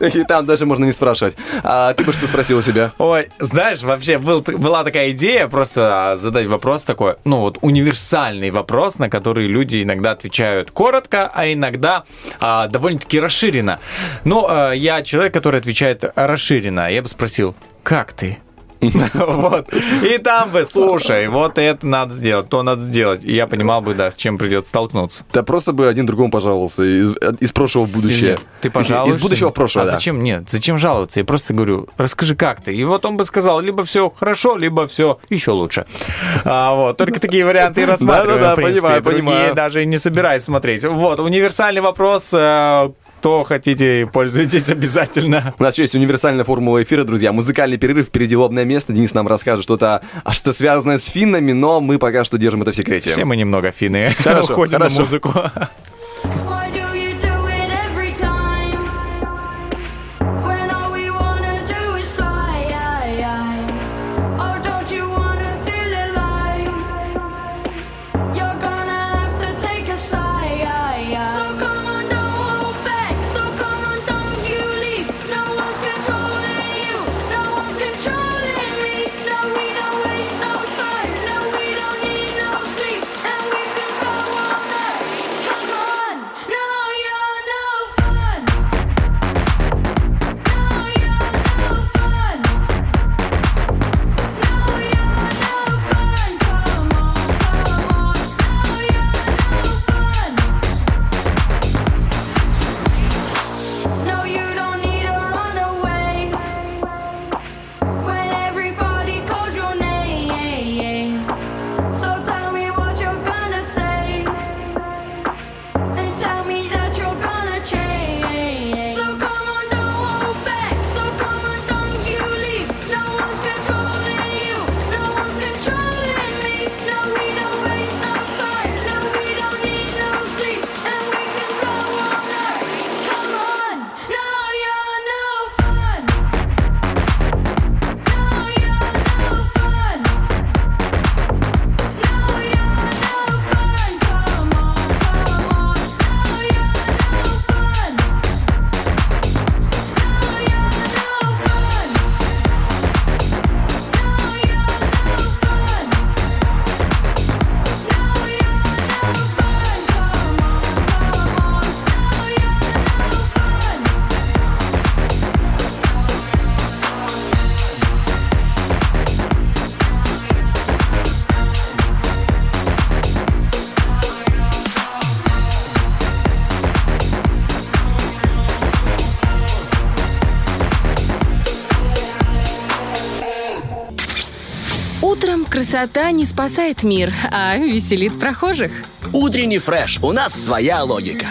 S3: И там даже можно не спрашивать. А ты бы что спросил у себя?
S4: Ой, знаешь, вообще был, была такая идея просто задать вопрос такой, ну вот универсальный вопрос, на который люди иногда отвечают коротко, а иногда а, довольно-таки расширенно. Ну, а, я человек, который отвечает расширенно. Я бы спросил, как ты? Вот. И там бы, слушай, вот это надо сделать, то надо сделать. И я понимал бы, да, с чем придется столкнуться.
S3: Да просто бы один другому пожаловался из, из прошлого в будущее.
S4: Нет, ты пожалуйста.
S3: Из будущего в прошлое,
S4: А
S3: да.
S4: зачем? Нет, зачем жаловаться? Я просто говорю, расскажи, как ты. И вот он бы сказал, либо все хорошо, либо все еще лучше. А, вот, только такие варианты и рассматриваем,
S3: Да-да-да, понимаю,
S4: Другие
S3: понимаю.
S4: даже и не собираюсь смотреть. Вот, универсальный вопрос. Кто хотите, пользуйтесь обязательно.
S3: У нас еще есть универсальная формула эфира, друзья. Музыкальный перерыв, впереди лобное место. Денис нам расскажет что-то, а что связанное с финнами, но мы пока что держим это в секрете.
S4: Все мы немного финны.
S3: Хорошо,
S4: Уходим
S3: хорошо.
S4: на музыку.
S10: Красота не спасает мир, а веселит прохожих.
S7: Утренний фреш. У нас своя логика.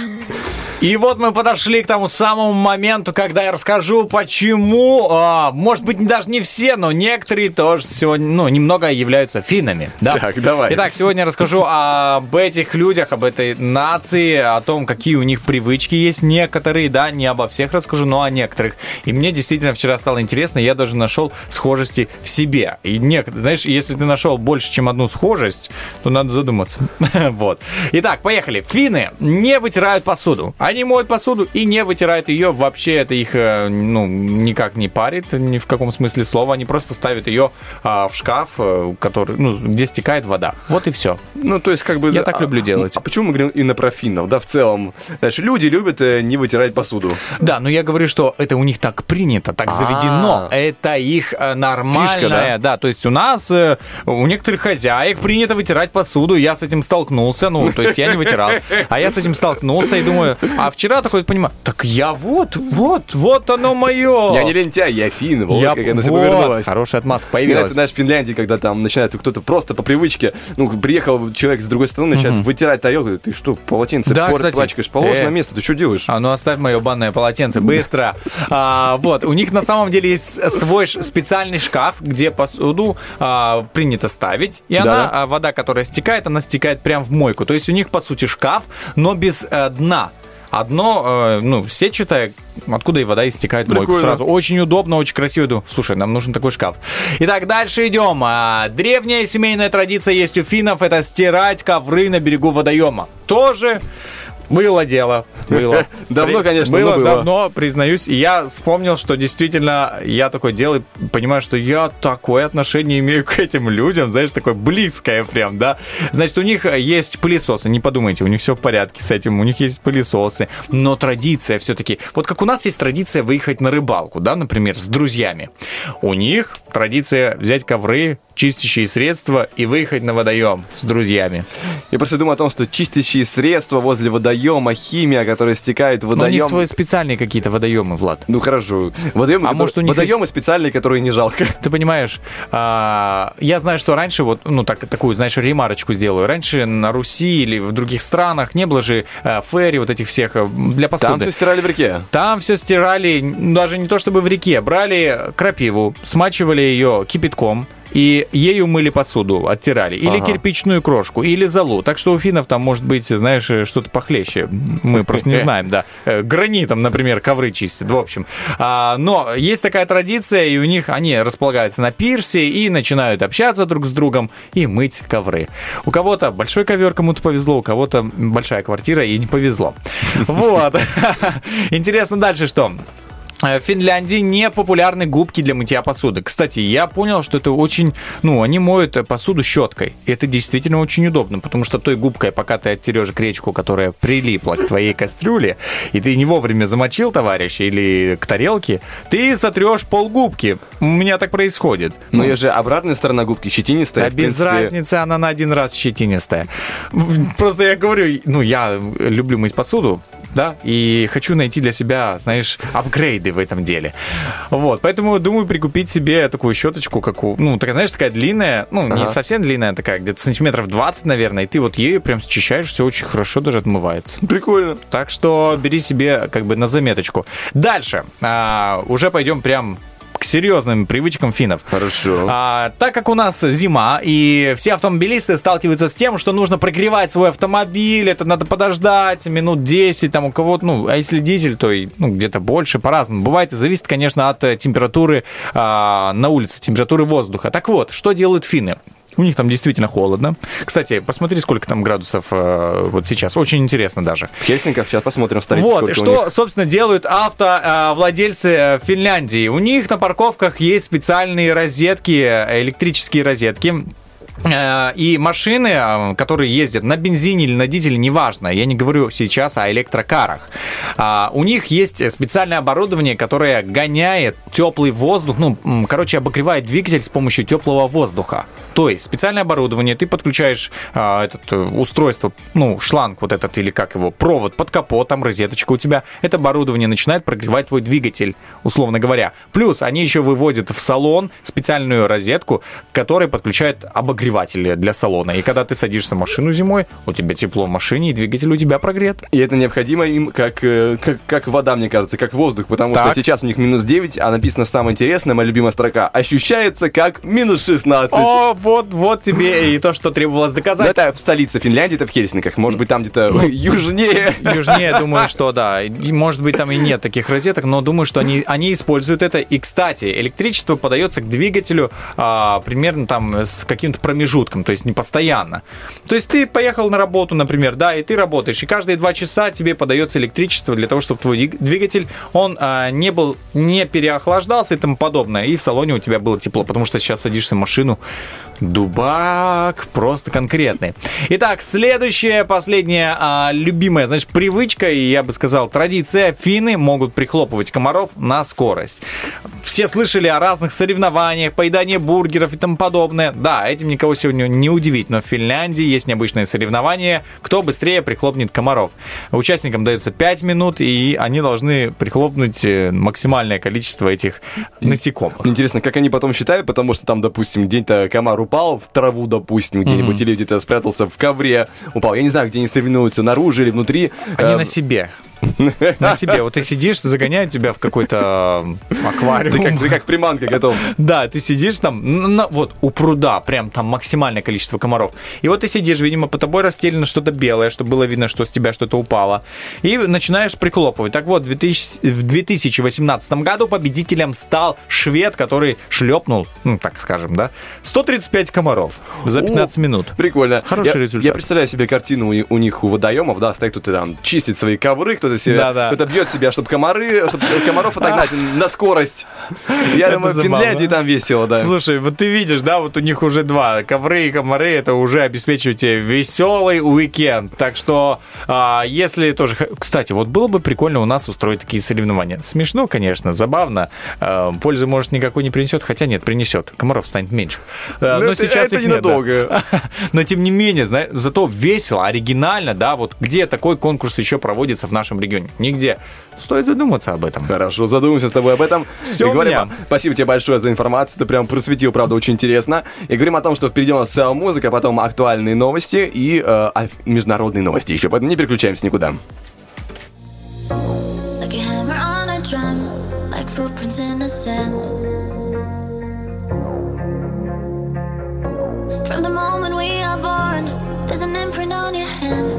S4: И вот мы подошли к тому самому моменту, когда я расскажу, почему, а, может быть, даже не все, но некоторые тоже сегодня, ну, немного являются финнами. Да?
S3: Так, давай.
S4: Итак, сегодня я расскажу об этих людях, об этой нации, о том, какие у них привычки есть некоторые, да, не обо всех расскажу, но о некоторых. И мне действительно вчера стало интересно, я даже нашел схожести в себе. И некоторые, знаешь, если ты нашел больше, чем одну схожесть, то надо задуматься. вот. Итак, поехали. Финны не вытирают посуду. Они моют посуду и не вытирают ее. Вообще это их э, ну, никак не парит, ни в каком смысле слова. Они просто ставят ее а, в шкаф, э, который, ну, где стекает вода. Вот и все.
S3: Ну, то есть, как бы...
S4: Я так
S3: а-
S4: люблю делать.
S3: А почему мы говорим именно про финнов, да, в целом? Знаешь, люди любят э, не вытирать посуду.
S4: Да, но я говорю, что это у них так принято, так
S3: А.
S4: заведено. Это их э, нормальное,
S3: да?
S4: То есть у нас, э, у некоторых хозяек принято вытирать посуду. Я с этим столкнулся, ну, то есть я не вытирал. А я с этим столкнулся и думаю, а вчера такой понимаю, так я вот, вот, вот оно мое.
S3: Я не лентяй, я фин, вот
S4: Я-
S3: как она
S4: вот,
S3: повернулась.
S4: хорошая отмазка появилась.
S3: знаешь, в Финляндии, когда там начинает кто-то просто по привычке, ну, приехал человек с другой стороны, начинает вытирать тарелку, ты что, полотенце
S4: Да,
S3: пор-
S4: кстати.
S3: пачкаешь, положи
S4: Э.
S3: на место, ты что делаешь?
S4: А ну оставь мое банное полотенце, быстро. А, вот, у них на самом деле есть свой специальный шкаф, где посуду а, принято ставить, и она,
S3: Да-да.
S4: а, вода, которая стекает, она стекает прямо в мойку. То есть у них, по сути, шкаф, но без э, дна. Одно, э, ну, сетчатое, откуда и вода истекает в мойку сразу. Очень удобно, очень красиво. Иду. Слушай, нам нужен такой шкаф. Итак, дальше идем. А, древняя семейная традиция есть у финнов, это стирать ковры на берегу водоема. Тоже было дело. Было.
S3: Давно, конечно,
S4: было.
S3: было.
S4: давно, признаюсь. И я вспомнил, что действительно я такое делаю, понимаю, что я такое отношение имею к этим людям, знаешь, такое близкое прям, да. Значит, у них есть пылесосы, не подумайте, у них все в порядке с этим, у них есть пылесосы, но традиция все-таки, вот как у нас есть традиция выехать на рыбалку, да, например, с друзьями. У них традиция взять ковры, чистящие средства и выехать на водоем с друзьями.
S3: Я просто думаю о том, что чистящие средства возле водоема, химия, которая стекает в
S4: Но у них
S3: водоем...
S4: свои специальные какие-то водоемы, Влад.
S3: Ну хорошо. Водоемы,
S4: А
S3: которые-
S4: может, у них
S3: водоемы специальные, которые не жалко.
S4: Ты понимаешь, а, я знаю, что раньше, вот, ну, так, такую, знаешь, ремарочку сделаю. Раньше на Руси или в других странах не было же а, ферри, вот этих всех а, для посуды.
S3: Там все стирали в реке.
S4: Там все стирали, даже не то чтобы в реке, брали крапиву, смачивали ее кипятком, и ею мыли посуду, оттирали. Или
S3: Ага.
S4: кирпичную крошку, или золу. Так что у финнов там может быть, знаешь, э, что-то похлеще. Мы просто не знаем, да. Э, Гранитом, например, ковры чистят. В общем. А, Но есть такая традиция, и у них они располагаются на пирсе и начинают общаться друг с другом и мыть ковры. У кого-то большой ковер, кому-то повезло, у кого-то большая квартира и не повезло. Вот. Интересно дальше что? Э, В Финляндии не популярны губки для мытья посуды. Кстати, я понял, что это очень... Ну, они моют посуду щеткой. И это действительно очень удобно, потому что той губкой, пока ты оттерешь гречку, которая прилипла к твоей кастрюле, и ты не вовремя замочил, товарищ, или к тарелке, ты сотрешь полгубки. У меня так происходит.
S3: Но есть же обратная сторона губки, щетинистая.
S4: Да без
S3: принципе.
S4: разницы, она на один раз щетинистая. Просто я говорю, ну, я люблю мыть посуду, да, и хочу найти для себя, знаешь, апгрейды в этом деле. Вот, поэтому думаю прикупить себе такую щеточку, как у, ну, такая, знаешь, такая длинная, ну, не
S3: Ага.
S4: совсем длинная, такая, где-то сантиметров 20, наверное, и ты вот ею прям счищаешь, все очень хорошо даже отмывается.
S3: Прикольно.
S4: Так что бери себе как бы на заметочку. Дальше. А, уже пойдем прям серьезным привычкам финнов.
S3: Хорошо.
S4: А, так как у нас зима, и все автомобилисты сталкиваются с тем, что нужно прогревать свой автомобиль, это надо подождать минут 10, там у кого-то, ну, а если дизель, то и, ну, где-то больше, по-разному. Бывает, и зависит, конечно, от э, температуры а, на улице, температуры воздуха. Так вот, что делают финны? У них там действительно холодно. Кстати, посмотри, сколько там градусов э, вот сейчас. Очень интересно даже.
S3: В Хельсинках сейчас посмотрим,
S4: Вот,
S3: сколько
S4: и
S3: у
S4: что,
S3: них.
S4: собственно, делают автовладельцы Финляндии. У них на парковках есть специальные розетки, э, электрические розетки, Э, И машины, э, которые ездят на бензине или на дизеле, неважно, я не говорю сейчас о электрокарах, А, у них есть специальное оборудование, которое гоняет теплый воздух, ну, короче, обогревает двигатель с помощью теплого воздуха. То есть специальное оборудование, ты подключаешь а, этот э, устройство, ну, шланг вот этот или как его, провод под капот, там розеточка у тебя. Это оборудование начинает прогревать твой двигатель, условно говоря. Плюс они еще выводят в салон специальную розетку, которая подключает обогреватели для салона. И когда ты садишься в машину зимой, у тебя тепло в машине, и двигатель у тебя прогрет.
S3: И это необходимо им как, э, как, как вода, мне кажется, как воздух, потому
S4: Так.
S3: что сейчас у них минус 9, а написано самое интересное, моя любимая строка, ощущается как минус 16.
S4: О, вот, вот тебе и то, что требовалось
S3: Ну,
S4: доказать.
S3: это в столице Финляндии, это в Хельсинках, может быть, там где-то
S4: Ну,
S3: южнее.
S4: Южнее, думаю, что да. И, может быть, там и нет таких розеток, но думаю, что они, они используют это. И, кстати, электричество подается к двигателю а, примерно там с каким-то промежутком, то есть не постоянно. То есть ты поехал на работу, например, да, и ты работаешь, и каждые два часа тебе подается электричество для того, чтобы твой двиг- двигатель, он а, не был, не переохлаждался и тому подобное, и в салоне у тебя было тепло, потому что сейчас садишься в машину, Дубак просто конкретный. Итак, следующая, последняя а, любимая, значит, привычка, и я бы сказал, традиция. Финны могут прихлопывать комаров на скорость. Все слышали о разных соревнованиях, поедании бургеров и тому подобное. Да, этим никого сегодня не удивить, но в Финляндии есть необычное соревнование, кто быстрее прихлопнет комаров. Участникам дается 5 минут, и они должны прихлопнуть э, максимальное количество этих насекомых.
S3: Интересно, как они потом считают, потому что там, допустим, где-то комар упал в траву, допустим, где-нибудь,
S4: Мгм.
S3: или где-то спрятался в ковре, упал. Я не знаю, где они соревнуются, наружу или внутри.
S4: Они
S3: Э,
S4: на себе. На себе. Вот ты сидишь, загоняют тебя в какой-то аквариум.
S3: Ты как, ты как приманка готов.
S4: Да, ты сидишь там, на- вот у пруда, прям там максимальное количество комаров. И вот ты сидишь, видимо, по тобой расстелено что-то белое, чтобы было видно, что с тебя что-то упало. И начинаешь приклопывать. Так вот, в 2000 в 2018 году победителем стал швед, который шлепнул, ну, так скажем, да, 135 комаров за 15
S3: О,
S4: минут.
S3: Прикольно.
S4: Хороший
S3: я,
S4: результат.
S3: Я представляю себе картину у, у них у водоемов, да, стоит кто-то там чистит свои ковры, кто-то себе,
S4: Да-да.
S3: кто-то бьет себя, чтобы комары, чтобы комаров отогнать на скорость. Я
S4: Это
S3: думаю, в
S4: забавно.
S3: Финляндии там весело, да.
S4: Слушай, вот ты видишь, да, вот у них уже два. Ковры и комары, это уже обеспечивают тебе веселый уикенд. Так что, а, если тоже... Кстати, вот было бы прикольно у нас устроить такие соревнования. Смешно, конечно, забавно. А, Пользы, может, никакой не принесет, хотя нет, принесет. Комаров станет меньше. А,
S3: Ну,
S4: Но
S3: это-
S4: сейчас
S3: это
S4: их нет, да.
S3: ненадолго.
S4: Но тем не менее, знаешь, зато весело, оригинально, да, вот где такой конкурс еще проводится в нашем регионе? Нигде. Стоит задуматься об этом.
S3: Хорошо, задумаемся с тобой об этом.
S4: Всё
S3: и говорим вам, спасибо тебе большое за информацию, ты прям просветил, правда, очень интересно. И говорим о том, что впереди у нас э, музыка, потом актуальные новости и э, международные новости еще, поэтому не переключаемся никуда.
S1: Like a hammer on a drum, like footprints in the sand. From the moment we are born, there's an imprint on your hand.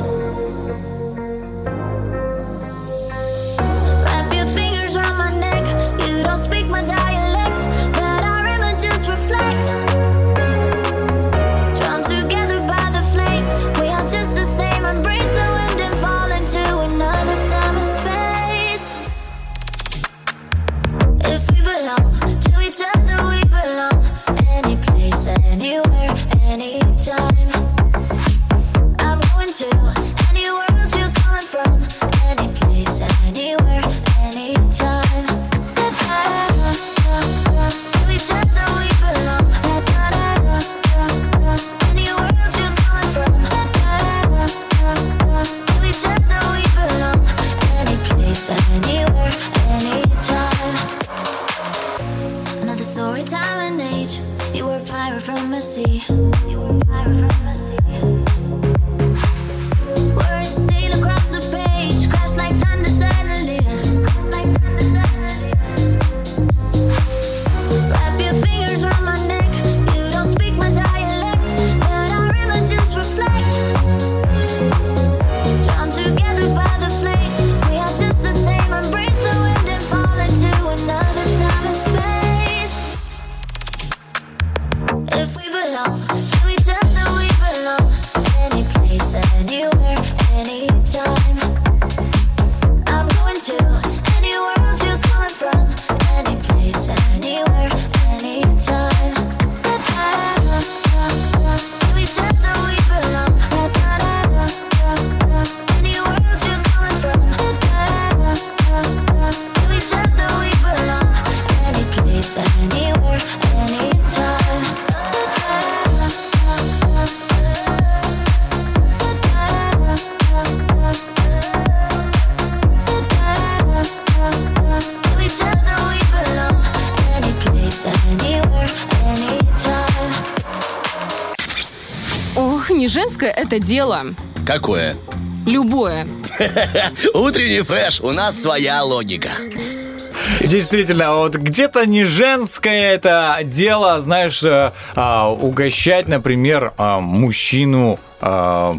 S10: Не женское это дело?
S7: Какое?
S10: Любое.
S7: Утренний фреш, у нас своя логика.
S4: Действительно, вот где-то не женское это дело, знаешь, э, а, угощать, например, а, мужчину а,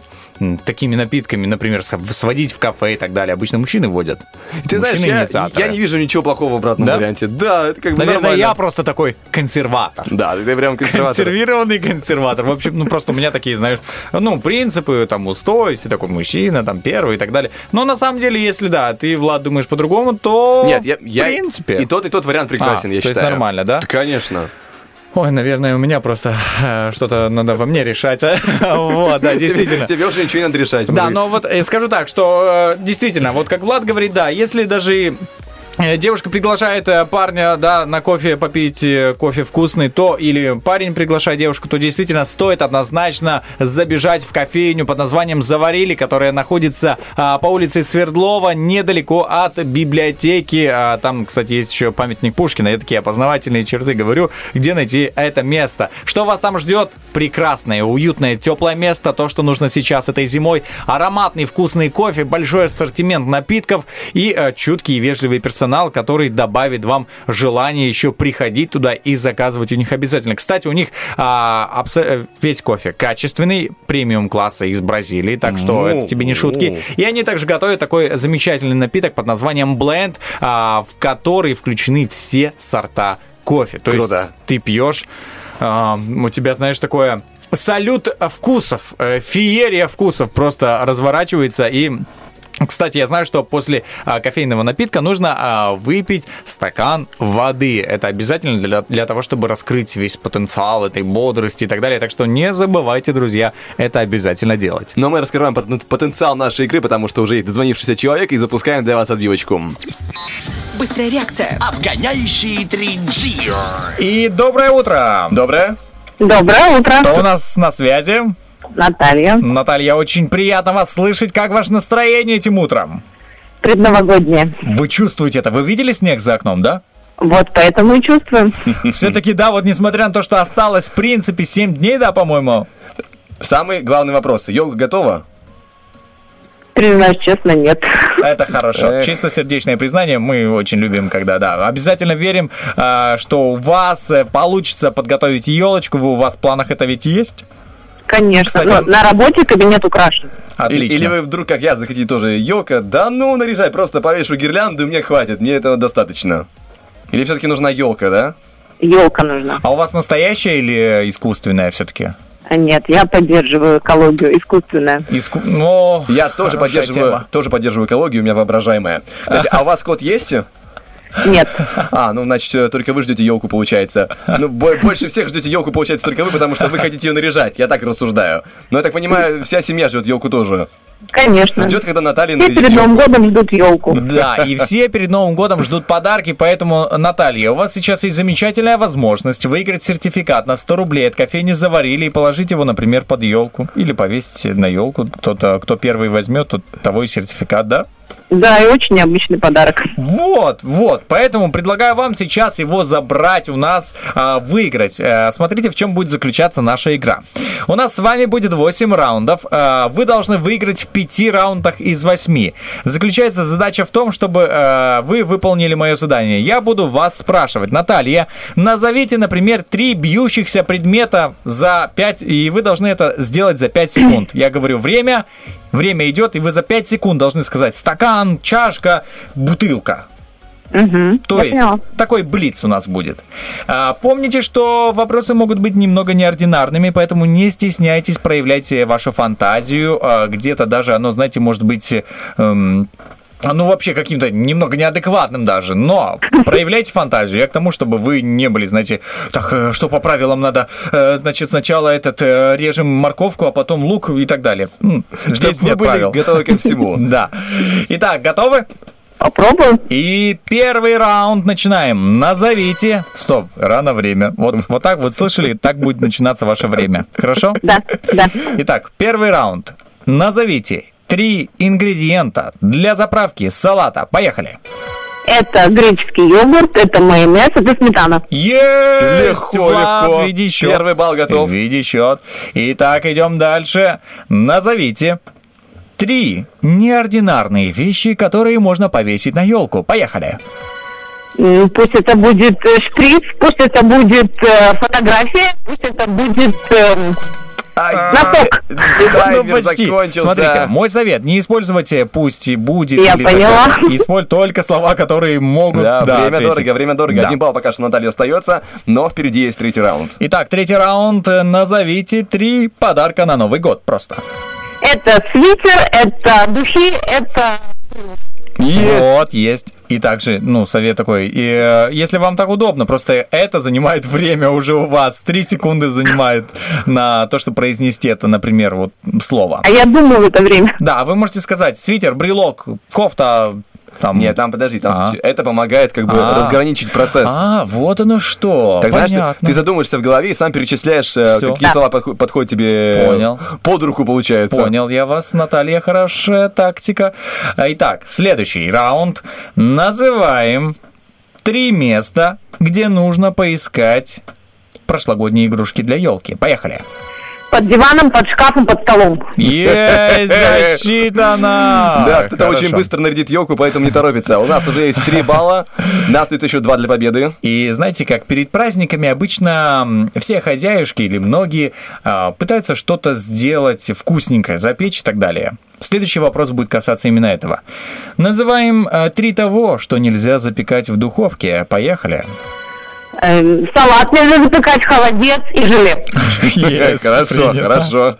S4: такими напитками, например, сводить в кафе и так далее. Обычно мужчины водят.
S3: Ты знаешь, я, я не вижу ничего плохого в обратном
S4: Да?
S3: варианте. Да, это как бы
S4: Наверное,
S3: нормально.
S4: я просто такой консерватор.
S3: Да, ты прям консерватор.
S4: Консервированный консерватор. В общем, ну просто у меня такие, знаешь, ну, принципы, там, устой, если такой мужчина, там, первый и так далее. Но на самом деле, если да, ты, Влад, думаешь по-другому, то...
S3: Нет, я,
S4: В принципе.
S3: и тот, и тот вариант прекрасен,
S4: А,
S3: я
S4: то есть
S3: считаю.
S4: нормально, да?
S3: Конечно.
S4: Ой, наверное, у меня просто э, что-то надо во мне решать. Вот, да, действительно.
S3: Тебе, уже ничего не надо решать.
S4: Да, но вот э, скажу так, что э, действительно, вот как Влад говорит, да, если даже девушка приглашает э, парня, да, на кофе попить э, кофе вкусный, то или парень приглашает девушку, то действительно стоит однозначно забежать в кофейню под названием «Заварили», которая находится а, по улице Свердлова, недалеко от библиотеки. А, там, кстати, есть еще памятник Пушкина. Я такие опознавательные черты говорю, где найти это место. Что вас там ждет? Прекрасное, уютное, теплое место. То, что нужно сейчас этой зимой. Ароматный, вкусный кофе, большой ассортимент напитков и э, чуткий и вежливый персонал, который добавит вам желание еще приходить туда и заказывать у них обязательно. Кстати, у них а, абсо- весь кофе качественный, премиум класса из Бразилии, так что
S3: Ну,
S4: это тебе не шутки. И они также готовят такой замечательный напиток под названием Blend, а, в который включены все сорта кофе. То
S3: Круто.
S4: есть ты пьешь, а, у тебя, знаешь, такое салют вкусов, э, феерия вкусов просто разворачивается и кстати, я знаю, что после а, кофейного напитка нужно а, выпить стакан воды. Это обязательно для, для того, чтобы раскрыть весь потенциал этой бодрости и так далее. Так что не забывайте, друзья, это обязательно делать.
S3: Но мы раскрываем потен- потенциал нашей игры, потому что уже есть дозвонившийся человек, и запускаем для вас отбивочку.
S10: Быстрая реакция.
S7: Обгоняющий 3G.
S4: И доброе утро!
S3: Доброе.
S14: Доброе утро.
S4: Кто у нас на связи?
S14: Наталья.
S4: Наталья, очень приятно вас слышать. Как ваше настроение этим утром?
S14: Предновогоднее.
S4: Вы чувствуете это? Вы видели снег за окном, да?
S14: Вот поэтому и чувствуем.
S4: Все-таки, да, вот несмотря на то, что осталось, в принципе, 7 дней, да, по-моему,
S3: Самый главный вопрос. Елка готова?
S14: Признаюсь честно, нет.
S4: Это хорошо.
S3: Эх.
S4: Чистосердечное признание мы очень любим, когда, да. Обязательно верим, а, что у вас э, получится подготовить елочку. Вы- У вас в планах это ведь есть?
S14: Конечно.
S4: Кстати,
S14: Но
S4: а-
S14: на работе кабинет украшен.
S4: Отлично.
S3: Или, вы вдруг, как я, захотите тоже елка? Да ну, наряжай, просто повешу гирлянду, и мне хватит, мне этого достаточно. Или все-таки нужна елка, да?
S14: Елка нужна.
S4: А у вас настоящая или искусственная все-таки?
S14: А Нет, я поддерживаю экологию, искусственная.
S4: Иску... Ну,
S3: Я тоже поддерживаю,
S4: тема.
S3: тоже поддерживаю экологию, у меня воображаемая. Кстати, а у вас кот есть?
S14: Нет.
S3: А, ну, значит, э, только вы ждете елку, получается. Ну, бо- больше всех ждете елку, получается, только вы, потому что вы хотите ее наряжать. Я так рассуждаю. Но я так понимаю, вся семья ждет елку тоже.
S14: Конечно.
S3: Ждет, когда Наталья
S14: Все перед Новым годом ждут елку.
S4: Да, и все перед Новым годом ждут подарки, поэтому, Наталья, у вас сейчас есть замечательная возможность выиграть сертификат на 100 рублей от кофейни «Заварили» и положить его, например, под елку. Или повесить на елку. Кто-то, кто первый возьмет, тот того и сертификат, да?
S14: Да, и очень необычный подарок.
S4: Вот, вот. Поэтому предлагаю вам сейчас его забрать у нас, а, выиграть. Э, смотрите, в чем будет заключаться наша игра. У нас с вами будет 8 раундов. А, вы должны выиграть в 5 раундах из 8. Заключается задача в том, чтобы э, вы выполнили мое задание. Я буду вас спрашивать. Наталья, назовите, например, три бьющихся предмета за 5, и вы должны это сделать за 5 секунд. Я говорю время, время идет, и вы за 5 секунд должны сказать стакан, чашка, бутылка.
S14: Угу.
S4: То
S14: я
S4: есть
S14: поняла.
S4: такой блиц у нас будет. А, помните, что вопросы могут быть немного неординарными, поэтому не стесняйтесь проявлять э, вашу фантазию. А, где-то даже оно, знаете, может быть... эм, ну, вообще каким-то немного неадекватным даже, но проявляйте фантазию. Я к тому, чтобы вы не были, знаете, так, э, что по правилам надо, э, значит, сначала этот э, режем морковку, а потом лук и так далее. Здесь
S3: Чтоб вы
S4: нет
S3: были
S4: правил.
S3: готовы ко всему.
S4: Да. Итак, готовы?
S14: Попробуем.
S4: И первый раунд начинаем. Назовите. Стоп, рано время. Вот, вот так вот слышали, так будет начинаться ваше время. Хорошо?
S14: Да, да.
S4: Итак, первый раунд. Назовите три ингредиента для заправки салата. Поехали.
S16: Это греческий йогурт, это майонез, это сметана.
S4: Есть!
S3: Легко,
S4: Влад,
S3: легко.
S4: Види счет.
S3: Первый балл готов.
S4: Види счет. Итак, идем дальше. Назовите три неординарные вещи, которые можно повесить на елку. Поехали.
S16: Пусть это будет э, шприц, пусть это будет э, фотография, пусть это будет эм, носок.
S4: Ну, почти. Смотрите, мой совет, не используйте пусть и будет.
S16: Я
S4: или
S16: поняла.
S4: далее. Используй только слова, которые могут
S3: Да,
S4: да,
S3: время
S4: ответить.
S3: дорого, время дорого.
S4: Да.
S3: Один балл пока что Наталья остается, но впереди есть третий раунд.
S4: Итак, третий раунд. Назовите три подарка на Новый год просто.
S16: Это свитер, это духи, это...
S4: Вот, есть. И также, ну, совет такой, и, э, если вам так удобно, просто это занимает время уже у вас. Три секунды занимает на то, чтобы произнести это, например, вот слово.
S16: А я думаю в это время.
S4: Да, вы можете сказать свитер, брелок, кофта, там...
S3: Нет, там подожди, там
S4: А.
S3: это помогает как бы
S4: А.
S3: разграничить процесс.
S4: А, вот оно что.
S3: Так знаешь, ты,
S4: Понятно.
S3: ты задумаешься в голове и сам перечисляешь, э,
S4: Всё.
S3: какие
S4: Да.
S3: слова подход- подходят тебе
S4: Понял.
S3: под руку, получается.
S4: Понял я вас, Наталья, хорошая тактика. Итак, следующий раунд. Называем три места, где нужно поискать прошлогодние игрушки для елки. Поехали.
S16: Под диваном, под шкафом, под столом.
S4: Есть, засчитано!
S3: Да, кто-то
S4: Хорошо.
S3: очень быстро нарядит елку, поэтому не торопится. У нас уже есть три балла, нас тут еще два для победы.
S4: И знаете, как перед праздниками обычно все хозяюшки или многие а, пытаются что-то сделать вкусненькое, запечь и так далее. Следующий вопрос будет касаться именно этого. Называем а, три того, что нельзя запекать в духовке. Поехали.
S16: Эм, салат нельзя запекать, холодец и желе.
S3: Хорошо, хорошо.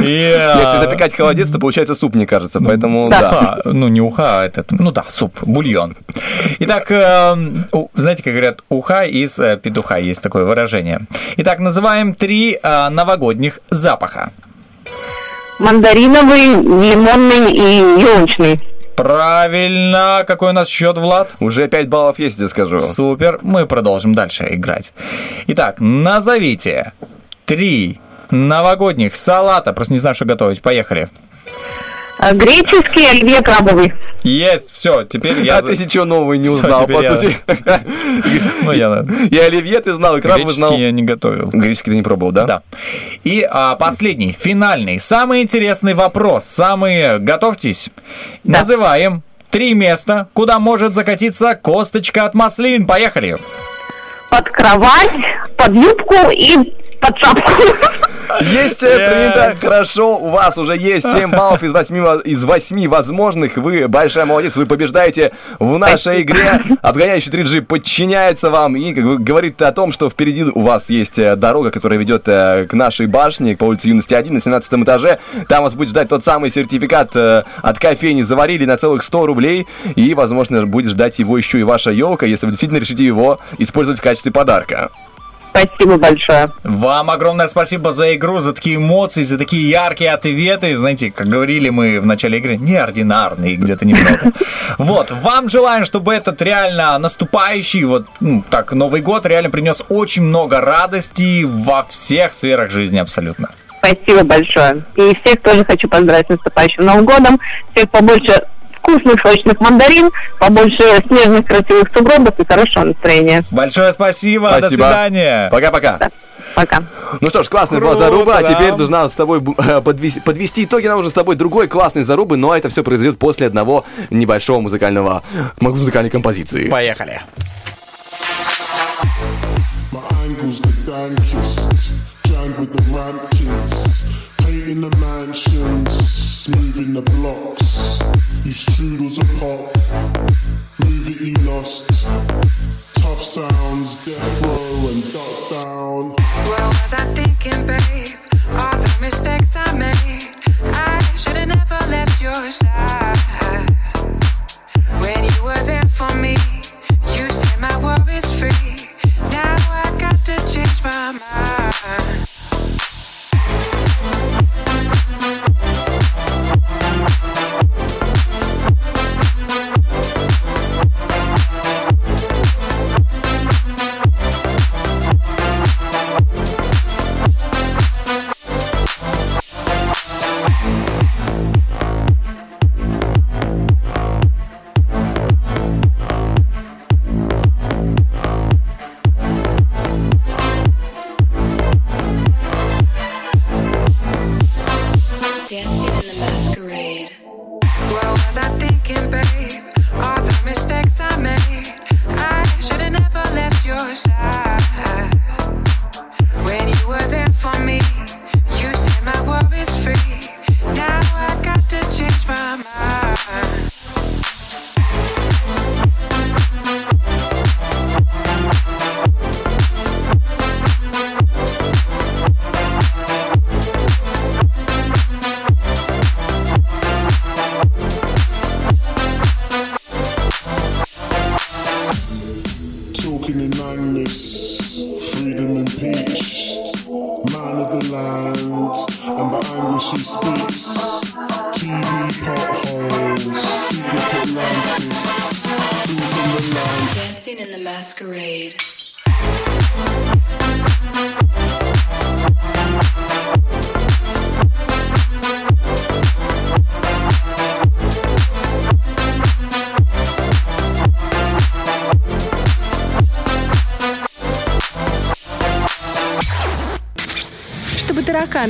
S3: Если запекать холодец, то получается суп, мне кажется. Поэтому да.
S4: Ну не уха, а этот, ну да, суп, бульон. Итак, э, у- знаете, как говорят, уха из э, петуха, есть такое выражение. Итак, называем три э, новогодних запаха.
S16: Мандариновый, лимонный и елочный.
S4: Правильно. Какой у нас счет, Влад?
S3: Уже 5 баллов есть, я скажу.
S4: Супер. Мы продолжим дальше играть. Итак, назовите три новогодних салата. Просто не знаю, что готовить. Поехали.
S16: А, Греческий, оливье крабовый.
S4: Есть, все, теперь я...
S3: А ты ничего нового не узнал, по сути.
S4: Ну, я...
S3: И оливье ты знал, и крабовый
S4: Греческий
S3: знал.
S4: я не готовил.
S3: Греческий ты не пробовал, да?
S4: Да. И а, последний, финальный, самый интересный вопрос. Самый, готовьтесь. Называем три места, куда может закатиться косточка от маслин. Поехали.
S16: Под кровать, под юбку и под шапку.
S3: Есть, э, принято, хорошо, у вас уже есть 7 баллов из 8, во- из 8 возможных. Вы большая молодец, вы побеждаете в нашей игре. Обгоняющий 3G подчиняется вам и как бы, говорит о том, что впереди у вас есть э, дорога, которая ведет э, к нашей башне, по улице Юности 1 на 17 этаже. Там вас будет ждать тот самый сертификат э, от кофейни «Заварили» на целых 100 рублей. И, возможно, будет ждать его еще и ваша елка, если вы действительно решите его использовать в качестве подарка.
S16: Спасибо большое.
S4: Вам огромное спасибо за игру, за такие эмоции, за такие яркие ответы. Знаете, как говорили мы в начале игры, неординарные где-то немного. Вот, вам желаем, чтобы этот реально наступающий, вот ну, так, Новый год реально принес очень много радости во всех сферах жизни абсолютно.
S16: Спасибо большое. И всех тоже хочу поздравить с наступающим Новым годом. Всех побольше вкусных, сочных мандарин, побольше снежных красивых сугробов и хорошего настроения.
S4: Большое спасибо, до
S3: Спасибо.
S4: свидания.
S3: Пока-пока.
S16: Пока.
S3: Ну что ж, классная была
S4: Круто,
S3: заруба, а
S4: да.
S3: теперь нужно с тобой э, подвести, подвести итоги, нам уже с тобой другой классной зарубы, но это все произойдет после одного небольшого музыкального, музыкальной композиции.
S4: Поехали.
S11: With the ramp kids. Painting the mansions, smoothing the blocks. You strudels a pop, move it you lost. Tough sounds, death row and duck down.
S17: What was I thinking, babe? All the mistakes I made. I should've never left your side. When you were there for me, you set my worries free. Now I got to change my mind.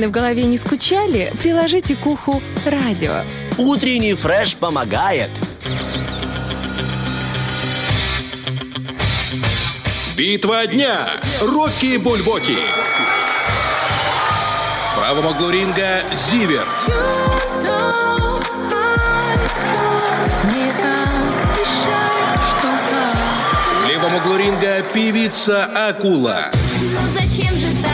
S10: Тараканы в голове не скучали, приложите к уху радио.
S7: Утренний фреш помогает.
S15: Битва дня. Рокки Бульбоки. В правом углу ринга Зиверт. В левом углу ринга певица Акула.
S13: Ну зачем же такая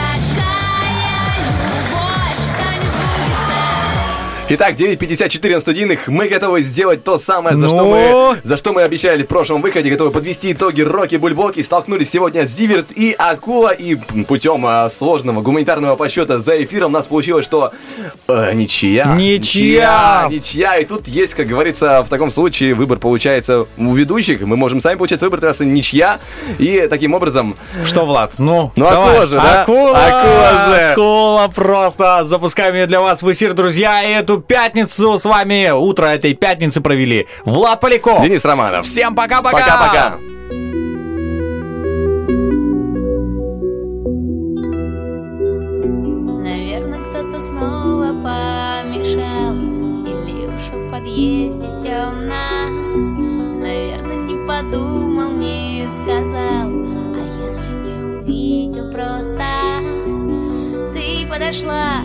S3: Итак, 9.54 на студийных. Мы готовы сделать то самое, за,
S4: Ну?
S3: что мы, за что мы обещали в прошлом выходе. Готовы подвести итоги Рокки Бульбоки. Столкнулись сегодня с Диверт и Акула. И путем а, сложного гуманитарного подсчета за эфиром у нас получилось, что э, ничья.
S4: Ничья.
S3: Ничья. Ничья. И тут есть, как говорится, в таком случае выбор получается у ведущих. Мы можем сами получать выбор, раз ничья. И таким образом...
S4: Что, Влад? Ну,
S3: Ну,
S4: давай.
S3: акула же, да?
S4: Акула!
S3: Акула же.
S4: Акула просто! Запускаем ее для вас в эфир, друзья. И эту пятницу с вами, утро этой пятницы провели Влад Поляков.
S3: Денис Романов.
S4: Всем пока-пока!
S3: Пока-пока.
S13: Наверное, кто-то снова помешал Или уж в подъезде темно Наверное, не подумал, не сказал А если не увидел просто Ты подошла,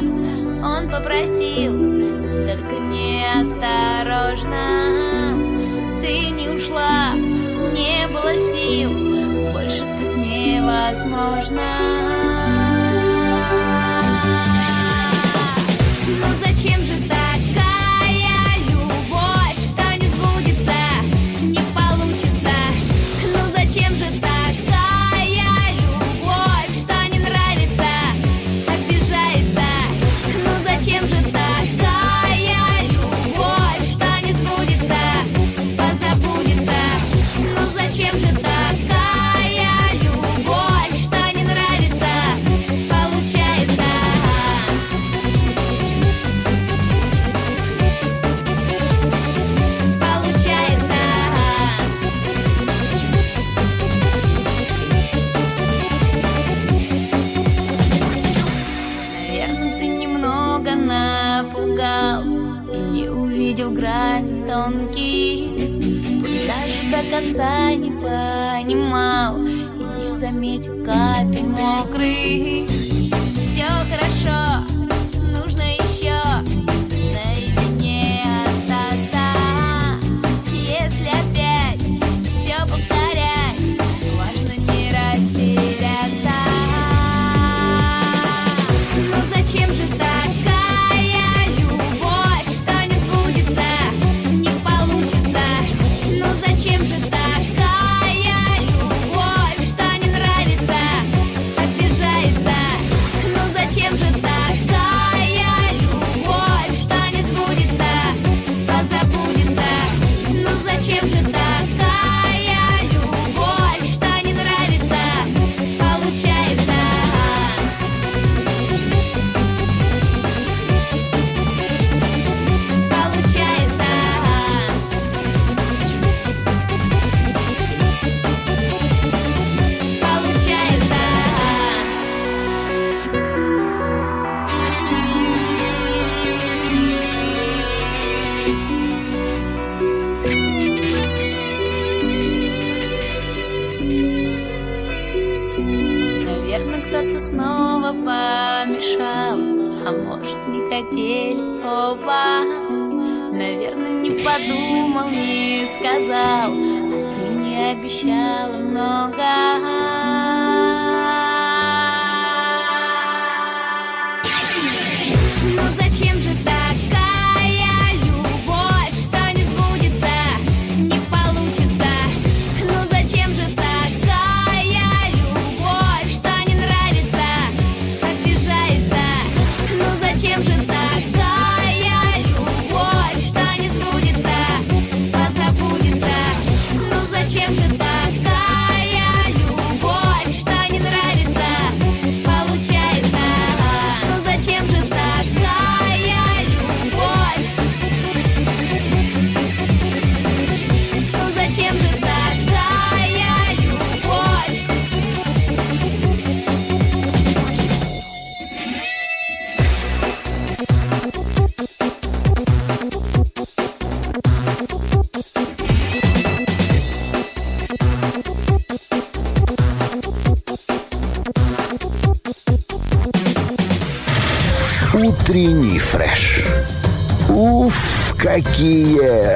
S13: он попросил Только неосторожно. Ты не ушла, не было сил Больше так невозможно
S7: фреш. Уф, какие!